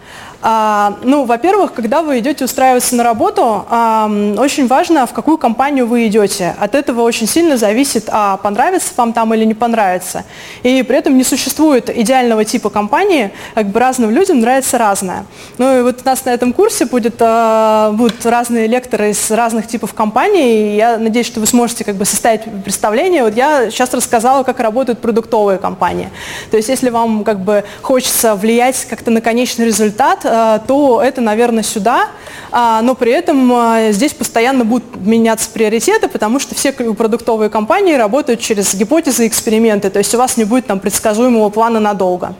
А, ну, во-первых, когда вы идете устраиваться на работу, а, очень важно, в какую компанию вы идете. От этого очень сильно зависит, а понравится вам там или не понравится. И при этом не существует идеального типа компании, как бы разным людям нравится разное. Ну и вот у нас на этом курсе будет, а, будут разные лекторы из разных типов компаний, и я надеюсь, что вы сможете как бы составить представление. Вот я сейчас рассказала, как работают продуктовые компании. То есть если вам как бы хочется влиять как-то на конечный результат, то это, наверное, сюда, а, но при этом э, здесь постоянно будут меняться приоритеты, потому что все продуктовые компании работают через гипотезы и эксперименты, то есть у вас не будет там предсказуемого плана надолго.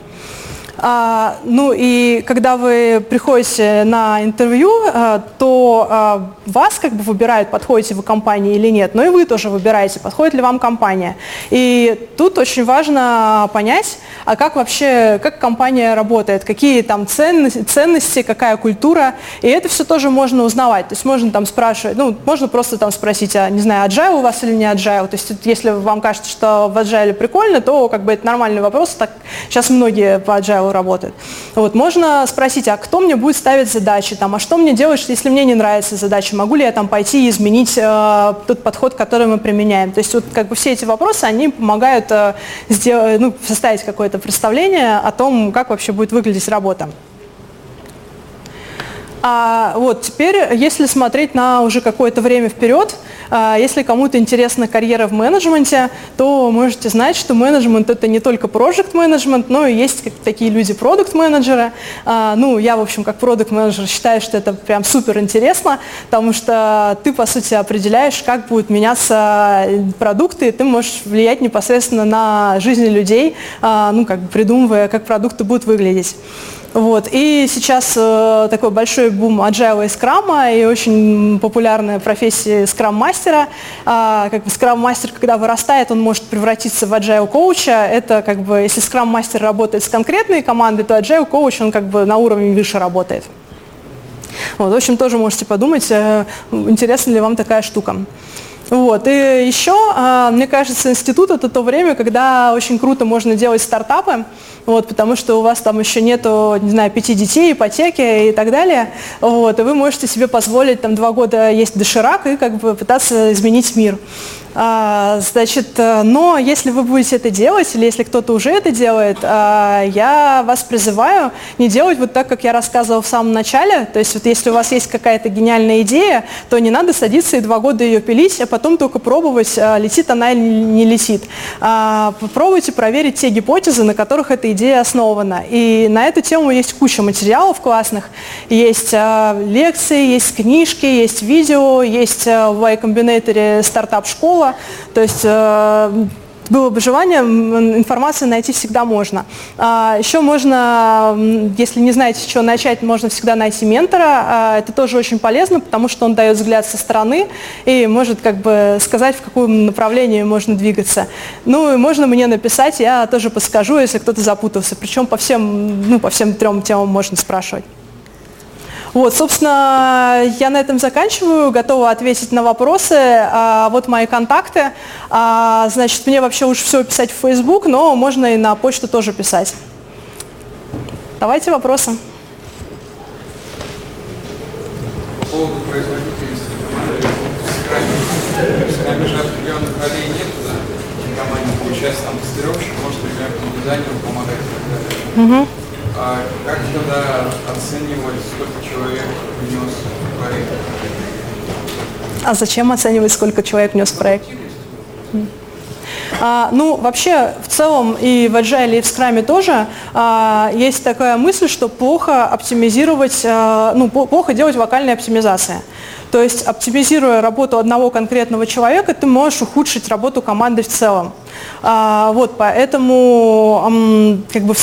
А, ну и когда вы приходите на интервью, а, то а, вас как бы выбирают, подходите вы компании или нет, но и вы тоже выбираете, подходит ли вам компания. И тут очень важно понять, а как вообще, как компания работает, какие там ценности, ценности какая культура, и это все тоже можно узнавать. То есть можно там спрашивать, ну, можно просто там спросить, а, не знаю, agile у вас или не agile. То есть если вам кажется, что в agile прикольно, то как бы это нормальный вопрос, так сейчас многие по agile работает. Вот, можно спросить, а кто мне будет ставить задачи, там, а что мне делать, если мне не нравится задача, могу ли я там пойти и изменить э, тот подход, который мы применяем. То есть вот как бы все эти вопросы, они помогают э, сделать, ну, составить какое-то представление о том, как вообще будет выглядеть работа. А вот теперь, если смотреть на уже какое-то время вперед, а, если кому-то интересна карьера в менеджменте, то можете знать, что менеджмент это не только проект менеджмент, но и есть такие люди продукт менеджеры. А, ну, я, в общем, как продукт менеджер считаю, что это прям супер интересно, потому что ты, по сути, определяешь, как будут меняться продукты, и ты можешь влиять непосредственно на жизнь людей, а, ну, как бы придумывая, как продукты будут выглядеть. Вот. И сейчас э, такой большой бум agile и скрама, и очень популярная профессия скрам-мастера. А, как бы скрам-мастер, когда вырастает, он может превратиться в agile коуча. Это как бы, если скрам-мастер работает с конкретной командой, то agile коуч, он как бы на уровне выше работает. Вот, в общем, тоже можете подумать, э, интересна ли вам такая штука. Вот. И еще, а, мне кажется, институт это то время, когда очень круто можно делать стартапы, вот, потому что у вас там еще нету, не знаю, пяти детей, ипотеки и так далее. Вот, и вы можете себе позволить там два года есть доширак и как бы пытаться изменить мир. А, значит, э, но если вы будете это делать, или если кто-то уже это делает, а, я вас призываю не делать вот так, как я рассказывала в самом начале. То есть вот если у вас есть какая-то гениальная идея, то не надо садиться и два года ее пилить, а потом только пробовать, а, летит она или не летит. Попробуйте проверить те гипотезы, на которых эта идея основана. И на эту тему есть куча материалов классных. Есть лекции, есть книжки, есть видео, есть в Y Combinator стартап-школа, было. То есть э, было бы желание, информацию найти всегда можно. А, еще можно, если не знаете, с чего начать, можно всегда найти ментора. А, это тоже очень полезно, потому что он дает взгляд со стороны и может как бы сказать, в каком направлении можно двигаться. Ну и можно мне написать, я тоже подскажу, если кто-то запутался. Причем по всем, ну, по всем трем темам можно спрашивать. Вот, собственно, я на этом заканчиваю, готова ответить на вопросы. А, вот мои контакты. А, значит, мне вообще лучше всего писать в Facebook, но можно и на почту тоже писать. Давайте вопросы. По поводу производительности команды, же определенных ролей нет, да? Команде получается там тестировщик, может, примерно дизайнеру помогать и так далее. А как тогда оценивать, сколько человек внес в проект? А зачем оценивать, сколько человек внес в проект? А, ну, вообще, в целом и в Agile, и в Scrum тоже а, есть такая мысль, что плохо оптимизировать, а, ну, плохо делать вокальные оптимизации. То есть, оптимизируя работу одного конкретного человека, ты можешь ухудшить работу команды в целом. А, вот, поэтому, как бы,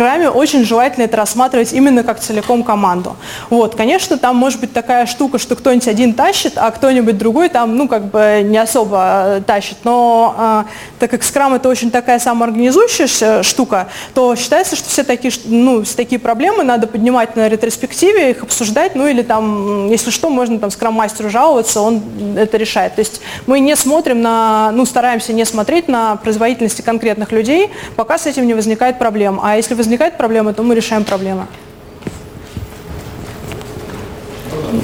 скраме очень желательно это рассматривать именно как целиком команду. Вот, конечно, там может быть такая штука, что кто-нибудь один тащит, а кто-нибудь другой там, ну, как бы не особо э, тащит. Но а, так как скрам это очень такая самоорганизующаяся штука, то считается, что все такие, ну, все такие проблемы надо поднимать на ретроспективе, их обсуждать, ну, или там, если что, можно там скрам-мастеру жаловаться, он это решает. То есть мы не смотрим на, ну, стараемся не смотреть на производительности конкретных людей, пока с этим не возникает проблем. А если возникает возникает проблема, то мы решаем проблему.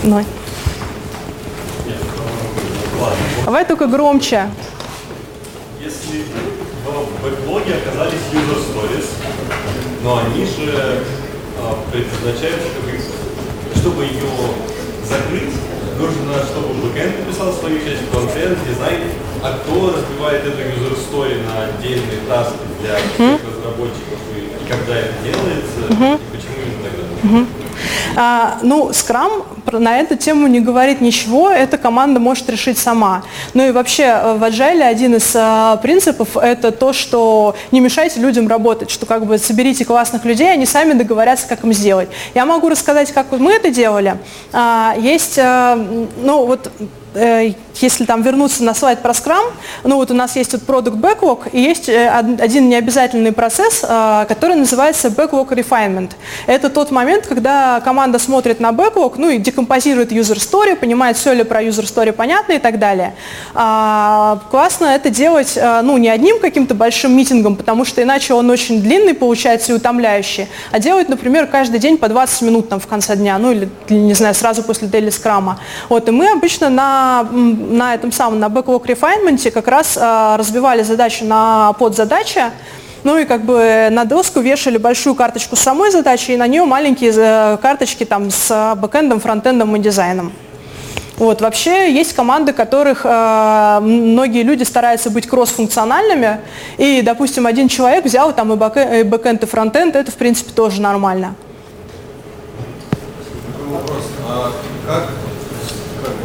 Давай. Давай только громче. Если в бэклоге оказались user stories, но они же а, предназначаются, чтобы ее закрыть, нужно, чтобы бэкэнд написал свою часть, фронтенд, дизайн, а кто разбивает эту user story на отдельные таски для разработчиков, и когда это делается, и почему именно тогда? А, ну, Scrum на эту тему не говорит ничего, эта команда может решить сама. Ну и вообще э, в Agile один из а, принципов это то, что не мешайте людям работать, что как бы соберите классных людей, они сами договорятся, как им сделать. Я могу рассказать, как мы это делали. А, есть, а, ну вот если там вернуться на слайд про Scrum, ну вот у нас есть вот Product Backlog и есть один необязательный процесс, который называется Backlog Refinement. Это тот момент, когда команда смотрит на Backlog, ну и декомпозирует user story, понимает, все ли про user story понятно и так далее. А, классно это делать, ну, не одним каким-то большим митингом, потому что иначе он очень длинный получается и утомляющий, а делать, например, каждый день по 20 минут там в конце дня, ну или, не знаю, сразу после daily скрама. Вот, и мы обычно на на, этом самом, на backlog refinement как раз а, разбивали задачи на подзадачи, ну и как бы на доску вешали большую карточку с самой задачей, и на нее маленькие э, карточки там с бэкэндом, фронтендом и дизайном. Вот, вообще есть команды, которых э, многие люди стараются быть кроссфункциональными, и, допустим, один человек взял там и, бэкэ, и бэкэнд, и фронтенд, это, в принципе, тоже нормально. Вопрос. А как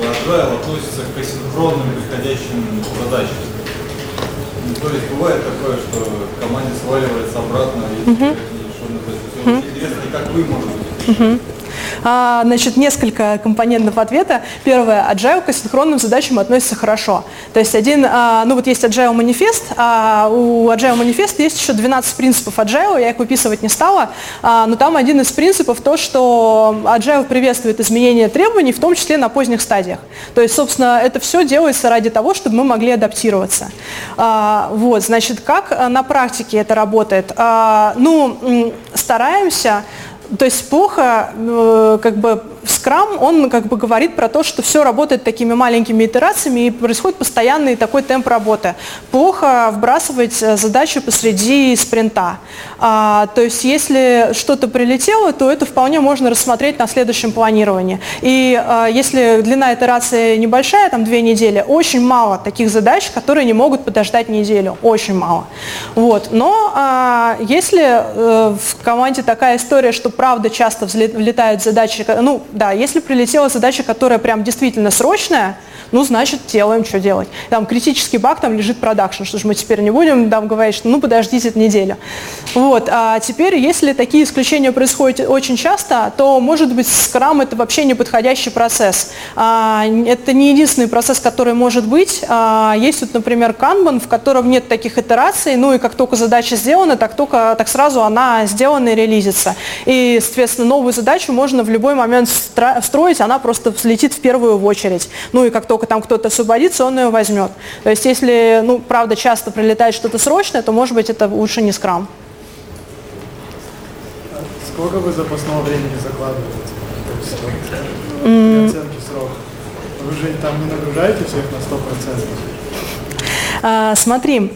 agile относится к асинхронным приходящим задачам. То есть бывает такое, что команде сваливается обратно, и uh-huh. то есть, uh-huh. интересно, как вы можете uh-huh. А, значит, несколько компонентов ответа. Первое, agile к асинхронным задачам относится хорошо. То есть один, а, ну вот есть agile манифест, а у agile манифеста есть еще 12 принципов agile, я их выписывать не стала, а, но там один из принципов то, что agile приветствует изменения требований, в том числе на поздних стадиях. То есть, собственно, это все делается ради того, чтобы мы могли адаптироваться. Вот, значит, как на практике это работает? Ну, стараемся то есть плохо, э, как бы Scrum, он как бы говорит про то, что все работает такими маленькими итерациями и происходит постоянный такой темп работы. Плохо вбрасывать э, задачу посреди спринта. А, то есть если что-то прилетело, то это вполне можно рассмотреть на следующем планировании. И а, если длина итерации небольшая, там две недели, очень мало таких задач, которые не могут подождать неделю. Очень мало. Вот. Но а, если а, в команде такая история, что правда часто влетают задачи, ну, да, если прилетела задача, которая прям действительно срочная, ну, значит, делаем, что делать. Там критический баг, там лежит продакшн, что же мы теперь не будем там говорить, что ну, подождите эту неделю. Вот, а теперь, если такие исключения происходят очень часто, то, может быть, скрам это вообще неподходящий процесс. А, это не единственный процесс, который может быть. А, есть вот, например, канбан, в котором нет таких итераций, ну и как только задача сделана, так, только, так сразу она сделана и релизится. И, соответственно, новую задачу можно в любой момент встроить, она просто взлетит в первую очередь. Ну и как только только там кто-то освободится, он ее возьмет. То есть если, ну, правда, часто прилетает что-то срочное, то, может быть, это лучше не скрам. Сколько вы запасного времени закладываете? Оценки срока. Вы же там не нагружаете всех на 100%? А, смотри,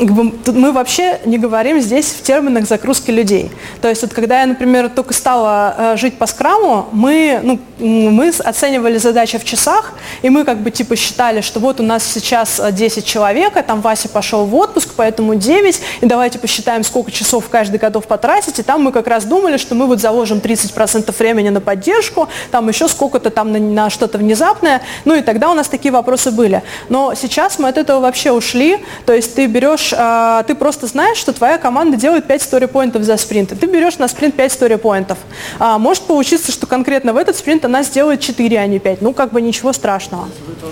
мы вообще не говорим здесь в терминах загрузки людей. То есть вот когда я, например, только стала э, жить по скраму, мы, ну, мы оценивали задачи в часах, и мы как бы типа считали, что вот у нас сейчас 10 э, человек, а там Вася пошел в отпуск, поэтому 9, и давайте посчитаем, сколько часов каждый готов потратить, и там мы как раз думали, что мы вот заложим 30% времени на поддержку, там еще сколько-то там на, на что-то внезапное, ну и тогда у нас такие вопросы были. Но сейчас мы от этого вообще ушли, то есть ты берешь берешь, а, ты просто знаешь, что твоя команда делает 5 стори-поинтов за спринт, и ты берешь на спринт 5 стори-поинтов. А, может получиться, что конкретно в этот спринт она сделает 4, а не 5. Ну, как бы ничего страшного.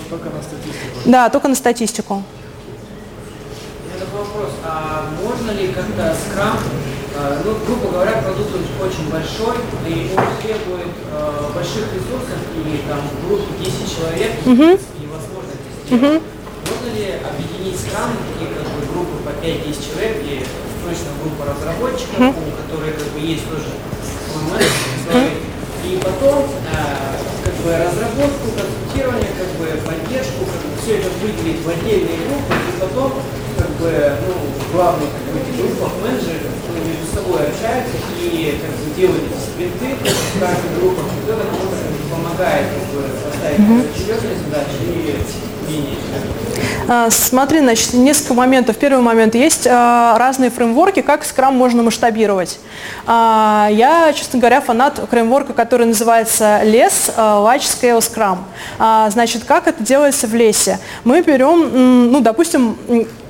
Только на статистику? Да, только на статистику. Такой вопрос. А можно ли как-то скрам, а, ну, грубо говоря, продукт очень большой, и он требует э, больших ресурсов, или там в группе 10 человек, угу. невозможно это сделать. Угу. Можно ли объединить скрам, такие как группы по 5-10 человек, где точно группа разработчиков, mm-hmm. у которых как бы есть тоже менеджмент, И потом как бы разработку, консультирование, как бы поддержку, как бы все это выделить в отдельные группы, и потом как бы, ну, главные как бы, группах менеджеры между собой общаются и как бы, делают спринты в каждой группе, и кто-то помогает серьезные задачи и а, смотри, значит, несколько моментов. Первый момент. Есть а, разные фреймворки, как Scrum можно масштабировать. А, я, честно говоря, фанат фреймворка, который называется LES, Large Scale Scrum. Значит, как это делается в лесе? Мы берем, ну, допустим,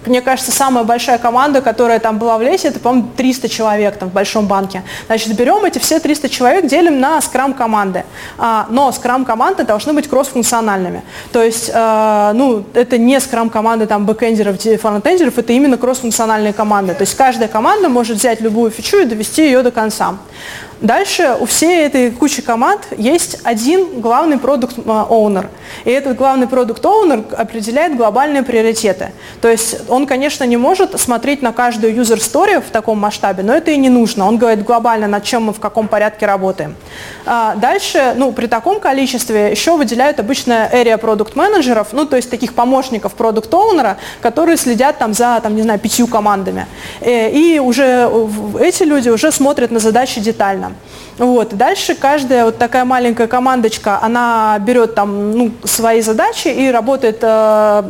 мне кажется, самая большая команда, которая там была в лесе, это, по-моему, 300 человек там в большом банке. Значит, берем эти все 300 человек, делим на скрам-команды. А, но скрам-команды должны быть кросс-функциональными. То есть, э, ну, это не скрам-команды там бэкэндеров, фронтендеров, это именно кросс-функциональные команды. То есть каждая команда может взять любую фичу и довести ее до конца. Дальше у всей этой кучи команд есть один главный продукт-оунер. И этот главный продукт-оунер определяет глобальные приоритеты. То есть он, конечно, не может смотреть на каждую user story в таком масштабе, но это и не нужно. Он говорит глобально, над чем мы в каком порядке работаем. А дальше, ну, при таком количестве еще выделяют обычно area продукт менеджеров ну, то есть таких помощников продукт-оунера, которые следят там за, там, не знаю, пятью командами. Э, и уже эти люди уже смотрят на задачи детально. Вот. Дальше каждая вот такая маленькая командочка, она берет там ну, свои задачи и работает э,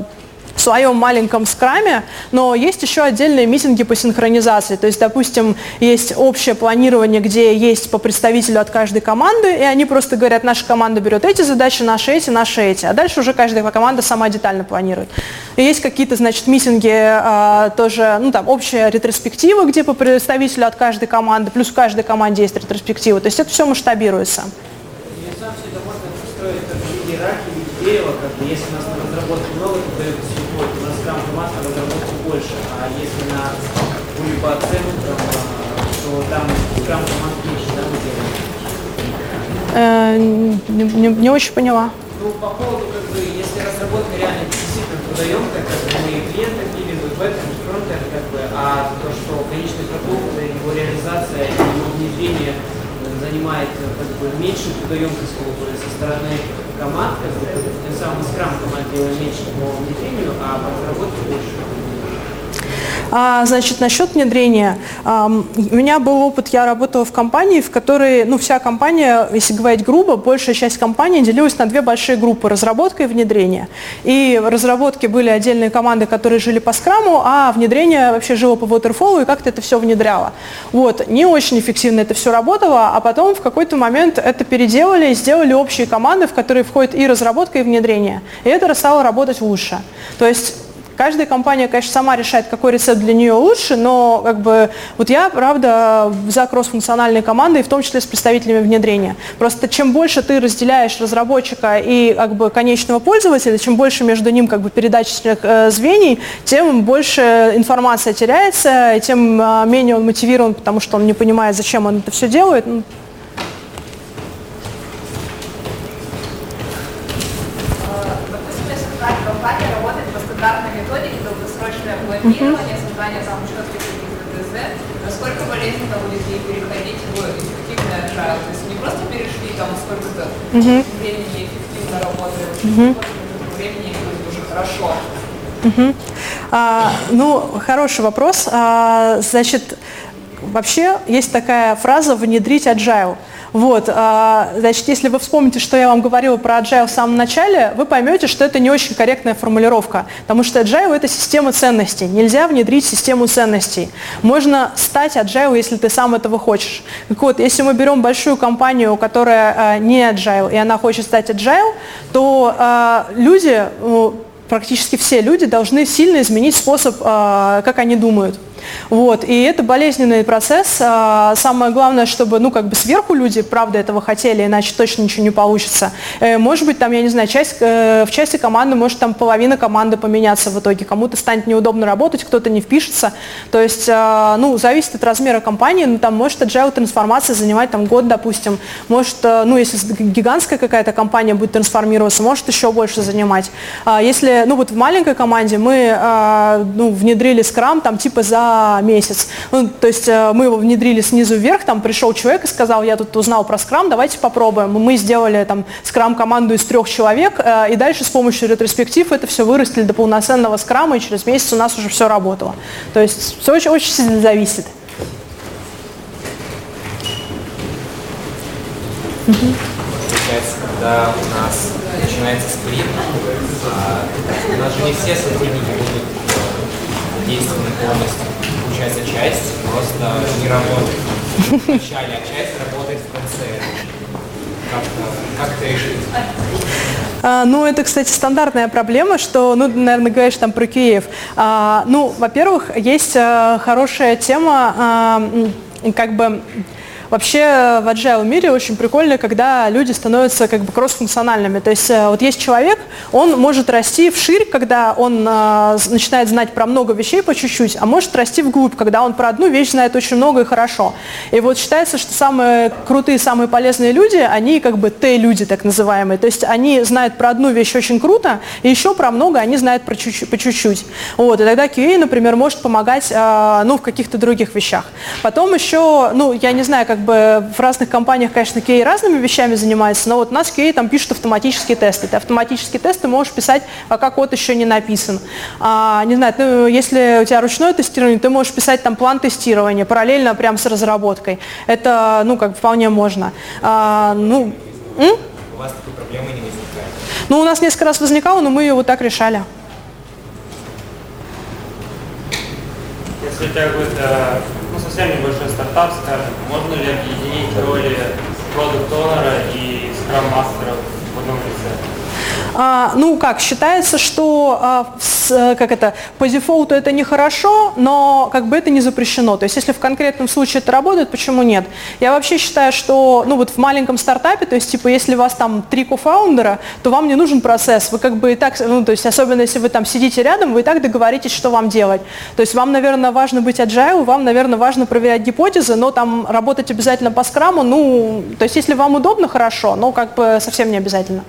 в своем маленьком скраме, но есть еще отдельные митинги по синхронизации. То есть, допустим, есть общее планирование, где есть по представителю от каждой команды, и они просто говорят, наша команда берет эти задачи, наши эти, наши эти. А дальше уже каждая команда сама детально планирует. И есть какие-то, значит, митинги а, тоже, ну там, общая ретроспектива, где по представителю от каждой команды, плюс в каждой команде есть ретроспектива. То есть это все масштабируется. Если у нас на разработке много, то команд на разработке больше, а если на пуле по оценкам, то там скрам команд меньше, да, мы делаем? Э, не, не, не очень поняла. Ну, по поводу, как бы, если разработка реально действительно трудоемкая, как бы мы клиента пилим, и бэкэнд, и фронтенд, как бы, а то, что конечный продукт, его реализация и его внедрение занимает как бы, меньшую трудоемкость как бы, со стороны команд, как бы, тем самым скрам команд делаем меньше по внедрению, а по разработке больше. А, значит, насчет внедрения. А, у меня был опыт, я работала в компании, в которой, ну, вся компания, если говорить грубо, большая часть компании делилась на две большие группы – разработка и внедрение. И в разработке были отдельные команды, которые жили по скраму, а внедрение вообще жило по waterfall и как-то это все внедряло. Вот. Не очень эффективно это все работало, а потом в какой-то момент это переделали и сделали общие команды, в которые входит и разработка, и внедрение. И это стало работать лучше. То есть Каждая компания, конечно, сама решает, какой рецепт для нее лучше, но как бы вот я, правда, за кросс-функциональные команды, и в том числе с представителями внедрения. Просто чем больше ты разделяешь разработчика и как бы конечного пользователя, чем больше между ним как бы передаточных э, звеньев, тем больше информация теряется, тем э, менее он мотивирован, потому что он не понимает, зачем он это все делает. Ну, планирование, создание там четких ДЗ, насколько болезненно у людей переходить в эффективный agile? То есть не просто перешли там сколько-то угу. времени эффективно работают, угу. времени уже хорошо. Угу. А, ну, хороший вопрос. А, значит, вообще есть такая фраза «внедрить agile». Вот, а, значит, если вы вспомните, что я вам говорила про Agile в самом начале, вы поймете, что это не очень корректная формулировка, потому что Agile – это система ценностей. Нельзя внедрить систему ценностей. Можно стать Agile, если ты сам этого хочешь. Так вот, если мы берем большую компанию, которая а, не Agile, и она хочет стать Agile, то а, люди, ну, практически все люди должны сильно изменить способ, как они думают. Вот. И это болезненный процесс. А, самое главное, чтобы ну, как бы сверху люди, правда, этого хотели, иначе точно ничего не получится. Э, может быть, там, я не знаю, часть, э, в части команды может там половина команды поменяться в итоге. Кому-то станет неудобно работать, кто-то не впишется. То есть, а, ну, зависит от размера компании. Ну, там может agile трансформация занимать там год, допустим. Может, э, ну, если гигантская какая-то компания будет трансформироваться, может еще больше занимать. А, если, ну, вот в маленькой команде мы ну, внедрили скрам там типа за месяц. Ну, то есть э, мы его внедрили снизу вверх, там пришел человек и сказал, я тут узнал про скрам, давайте попробуем. Мы сделали там скрам-команду из трех человек, э, и дальше с помощью ретроспектив это все вырастили до полноценного скрама, и через месяц у нас уже все работало. То есть все очень, очень сильно зависит. Получается, когда у нас начинается спринт, а, у нас же не все сотрудники будут действованы полностью. Получается, часть просто не работает в начале, а часть работает в конце. Как, как это решить? А, ну, это, кстати, стандартная проблема, что, ну, наверное, говоришь там про Киев. А, ну, во-первых, есть а, хорошая тема, а, как бы Вообще в agile мире очень прикольно, когда люди становятся как бы кроссфункциональными. То есть э, вот есть человек, он может расти вширь, когда он э, начинает знать про много вещей по чуть-чуть, а может расти вглубь, когда он про одну вещь знает очень много и хорошо. И вот считается, что самые крутые, самые полезные люди, они как бы Т-люди так называемые. То есть они знают про одну вещь очень круто, и еще про много они знают про чуть-чуть, по чуть-чуть. Вот, и тогда QA, например, может помогать э, ну, в каких-то других вещах. Потом еще, ну, я не знаю, как как бы в разных компаниях, конечно, QA разными вещами занимается, но вот у нас QA там пишут автоматические тесты. Ты автоматические тесты можешь писать, пока код еще не написан. А, не знаю, ну, если у тебя ручное тестирование, ты можешь писать там план тестирования параллельно прям с разработкой. Это, ну, как вполне можно. А, ну, м? У вас такой проблемы не возникает? Ну, у нас несколько раз возникало, но мы ее вот так решали. Если тебя какой-то ну, совсем небольшой стартап, скажем, можно ли объединить роли продукт-онера и скрам-мастера в одном лице? А, ну как, считается, что а, с, как это, по дефолту это нехорошо, но как бы это не запрещено. То есть если в конкретном случае это работает, почему нет? Я вообще считаю, что ну вот в маленьком стартапе, то есть типа если у вас там три кофаундера, то вам не нужен процесс. Вы как бы и так, ну то есть особенно если вы там сидите рядом, вы и так договоритесь, что вам делать. То есть вам, наверное, важно быть agile, вам, наверное, важно проверять гипотезы, но там работать обязательно по скраму, ну, то есть если вам удобно, хорошо, но как бы совсем не обязательно.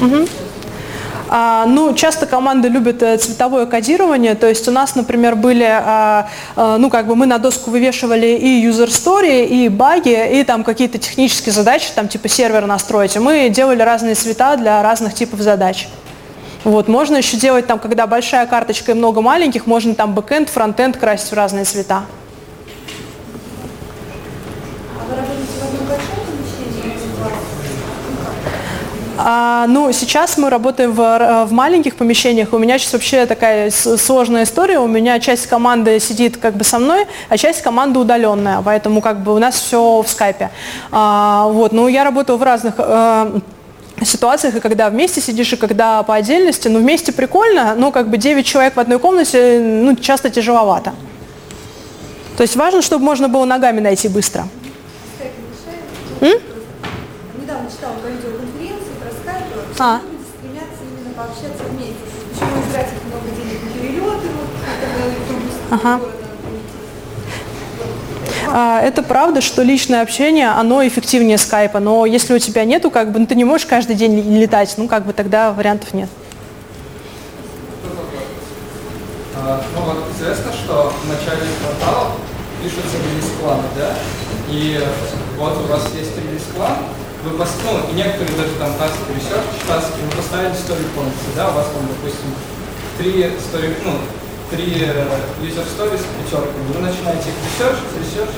Угу. А, ну, часто команды любят э, цветовое кодирование, то есть у нас, например, были, а, а, ну, как бы мы на доску вывешивали и user story, и баги, и там какие-то технические задачи, там типа сервер настроить, и мы делали разные цвета для разных типов задач. Вот, можно еще делать там, когда большая карточка и много маленьких, можно там бэкэнд, фронтенд красить в разные цвета. А, ну, сейчас мы работаем в, в маленьких помещениях. У меня сейчас вообще такая сложная история. У меня часть команды сидит как бы со мной, а часть команды удаленная. Поэтому как бы у нас все в скайпе. А, вот, ну, я работаю в разных э, ситуациях, и когда вместе сидишь, и когда по отдельности. Ну, вместе прикольно, но как бы 9 человек в одной комнате, ну, часто тяжеловато. То есть важно, чтобы можно было ногами найти быстро. Недавно читала по а. люди стремятся именно пообщаться вместе. Почему не тратить много денег на перелеты, вот, когда ага. А, это правда, что личное общение, оно эффективнее скайпа, но если у тебя нету, как бы, ну, ты не можешь каждый день летать, ну, как бы тогда вариантов нет. А, ну, вот известно, что в начале квартала пишутся релиз-планы, да? И вот у вас есть релиз-план, вы пос... ну, и некоторые даже там таски, research таски, вы поставили story points, да, у вас там, допустим, три story, ну, три э, user stories с пятерками, вы начинаете их research, research,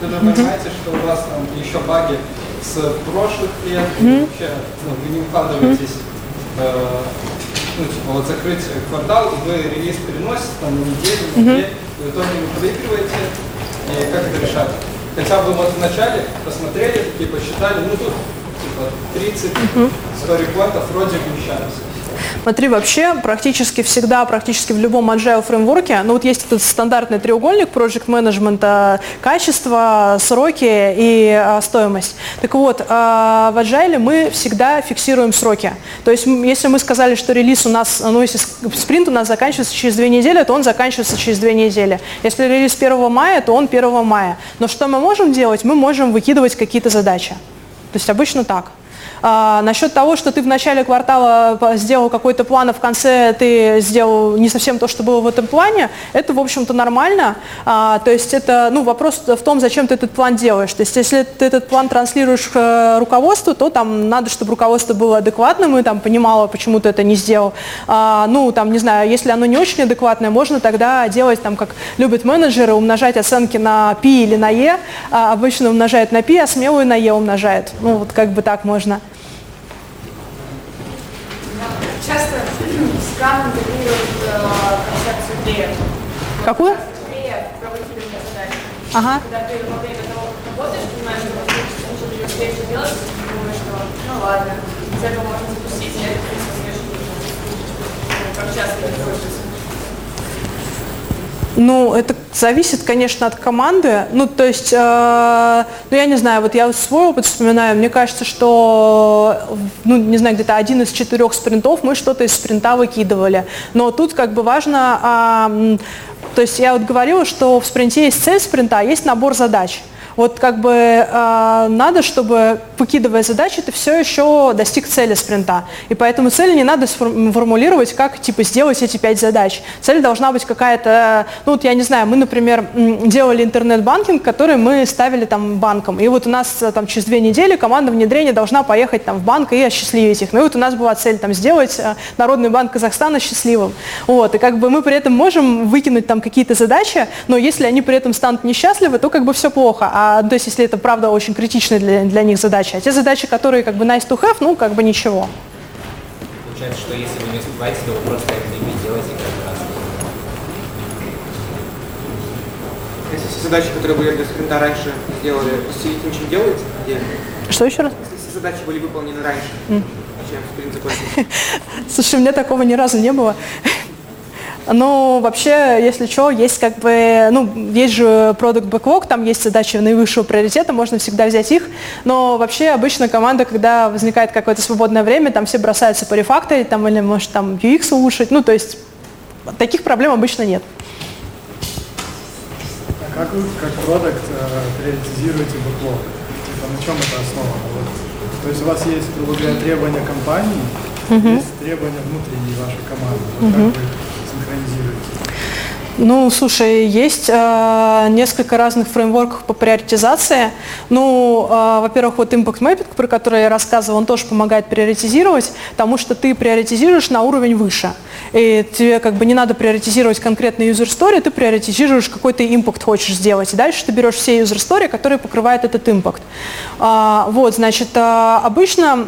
вы же понимаете, что у вас там еще баги с прошлых лет, mm-hmm. вообще, ну, вы не укладываетесь э, ну, типа, вот закрыть квартал, и вы релиз переносите там на неделю, на две, и итоге вы проигрываете, и как это решать? Хотя бы вот вначале посмотрели, такие посчитали, ну тут типа 30 story вроде вмещаются. Смотри, вообще практически всегда, практически в любом agile фреймворке, ну вот есть этот стандартный треугольник project management, качество, сроки и а, стоимость. Так вот, а, в agile мы всегда фиксируем сроки. То есть если мы сказали, что релиз у нас, ну если спринт у нас заканчивается через две недели, то он заканчивается через две недели. Если релиз 1 мая, то он 1 мая. Но что мы можем делать? Мы можем выкидывать какие-то задачи. То есть обычно так. А, насчет того, что ты в начале квартала сделал какой-то план, а в конце ты сделал не совсем то, что было в этом плане, это, в общем-то, нормально. А, то есть это ну, вопрос в том, зачем ты этот план делаешь. То есть если ты этот план транслируешь к э, руководству, то там надо, чтобы руководство было адекватным и там понимало, почему ты это не сделал. А, ну, там, не знаю, если оно не очень адекватное, можно тогда делать, там, как любят менеджеры, умножать оценки на P или на E. А обычно умножает на P, а смелую на E умножает. Ну, вот как бы так можно. Часто скрам интегрируют э, концепцию преев. Какую? Преев, проводительные задачи. Ага. Когда ты во время того, как работаешь, понимаешь, что ты ничего не успеешь делать, и думаешь, что ну ладно, из этого можно запустить, и это, в принципе, нужно. Как часто это пользуется? Ну, это зависит, конечно, от команды. Ну, то есть, э, ну, я не знаю, вот я свой опыт вспоминаю, мне кажется, что, ну, не знаю, где-то один из четырех спринтов мы что-то из спринта выкидывали. Но тут как бы важно, э, то есть я вот говорила, что в спринте есть цель спринта, а есть набор задач. Вот как бы э, надо, чтобы, выкидывая задачи, ты все еще достиг цели спринта. И поэтому цели не надо формулировать, как типа сделать эти пять задач. Цель должна быть какая-то, ну вот я не знаю, мы, например, делали интернет-банкинг, который мы ставили там банком. И вот у нас э, там через две недели команда внедрения должна поехать там в банк и осчастливить их. Ну и вот у нас была цель там сделать э, Народный банк Казахстана счастливым. Вот, и как бы мы при этом можем выкинуть там какие-то задачи, но если они при этом станут несчастливы, то как бы все плохо. А а, то есть если это, правда, очень критичная для, для них задача. А те задачи, которые как бы nice to have, ну, как бы ничего. Получается, что если вы не успеваете, то вы просто это не делаете как раз. Если все задачи, которые были для спринта раньше сделали, сидите ничего делаете? Где? Что еще раз? Если все задачи были выполнены раньше, mm. чем спринт закончился? [LAUGHS] Слушай, у меня такого ни разу не было. Ну, вообще, если что, есть как бы, ну, есть же продукт backlog, там есть задачи наивысшего приоритета, можно всегда взять их, но вообще обычно команда, когда возникает какое-то свободное время, там все бросаются по рефакторить, там, или, может, там UX улучшить, ну, то есть таких проблем обычно нет. А как вы, как продукт, э, приоритизируете бэклог? Типа, на чем это основано? Вот, то есть у вас есть, грубо говоря, требования компании, uh-huh. есть требования внутренней вашей команды. Вот uh-huh. как вы? Ну, слушай, есть э, несколько разных фреймворков по приоритизации. Ну, э, во-первых, вот Impact Mapping, про который я рассказывал, он тоже помогает приоритизировать, потому что ты приоритизируешь на уровень выше. И тебе как бы не надо приоритизировать конкретный user story, ты приоритизируешь какой-то импакт хочешь сделать. И дальше ты берешь все user story, которые покрывают этот импакт. А, вот, значит, а, обычно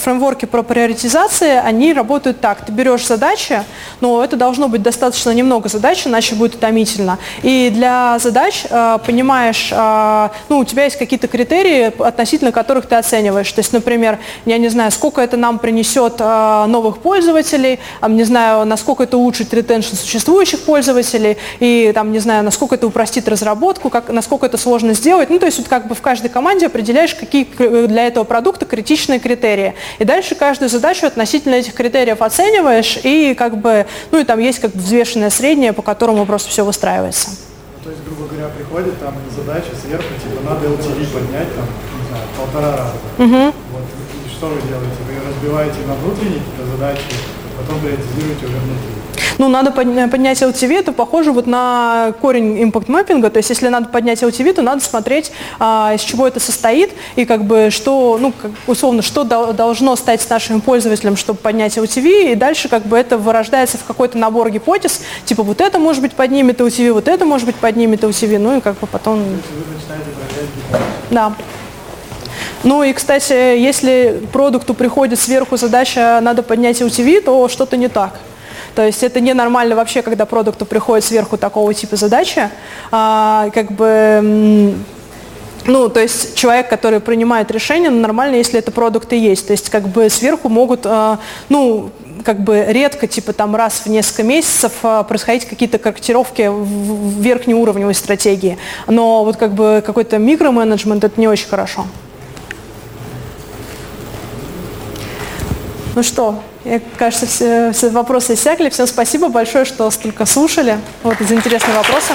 фреймворки про приоритизации, они работают так. Ты берешь задачи, но это должно быть достаточно немного задач, иначе будет утомительно. И для задач а, понимаешь, а, ну, у тебя есть какие-то критерии, относительно которых ты оцениваешь. То есть, например, я не знаю, сколько это нам принесет а, новых пользователей, не знаю, насколько это улучшит ретеншн существующих пользователей, и там, не знаю, насколько это упростит разработку, как, насколько это сложно сделать. Ну, то есть вот как бы в каждой команде определяешь, какие для этого продукта критичные критерии. И дальше каждую задачу относительно этих критериев оцениваешь, и как бы, ну и там есть как бы взвешенное среднее, по которому просто все выстраивается. Ну, то есть, грубо говоря, приходит там задача сверху, типа надо LTV поднять там, не знаю, полтора раза. Угу. Вот, и что вы делаете? Вы разбиваете на внутренние задачи, потом приоритизируете уже внутри. Ну, надо поднять LTV, это похоже вот на корень импакт маппинга, то есть если надо поднять LTV, то надо смотреть, а, из чего это состоит, и как бы что, ну, как, условно, что до, должно стать с нашим пользователем, чтобы поднять LTV, и дальше как бы это вырождается в какой-то набор гипотез, типа вот это может быть поднимет LTV, вот это может быть поднимет LTV, ну и как бы потом... Да. Ну и, кстати, если продукту приходит сверху задача «надо поднять LTV», то что-то не так. То есть это ненормально вообще, когда продукту приходит сверху такого типа задачи. А, как бы ну, то есть человек, который принимает решение, ну, нормально, если это продукты есть. То есть как бы сверху могут, э, ну, как бы редко, типа там раз в несколько месяцев а, происходить какие-то корректировки в верхнеуровневой стратегии. Но вот как бы какой-то микроменеджмент это не очень хорошо. Ну что, мне кажется, все, все вопросы иссякли. Всем спасибо большое, что столько слушали вот, за интересные вопросы.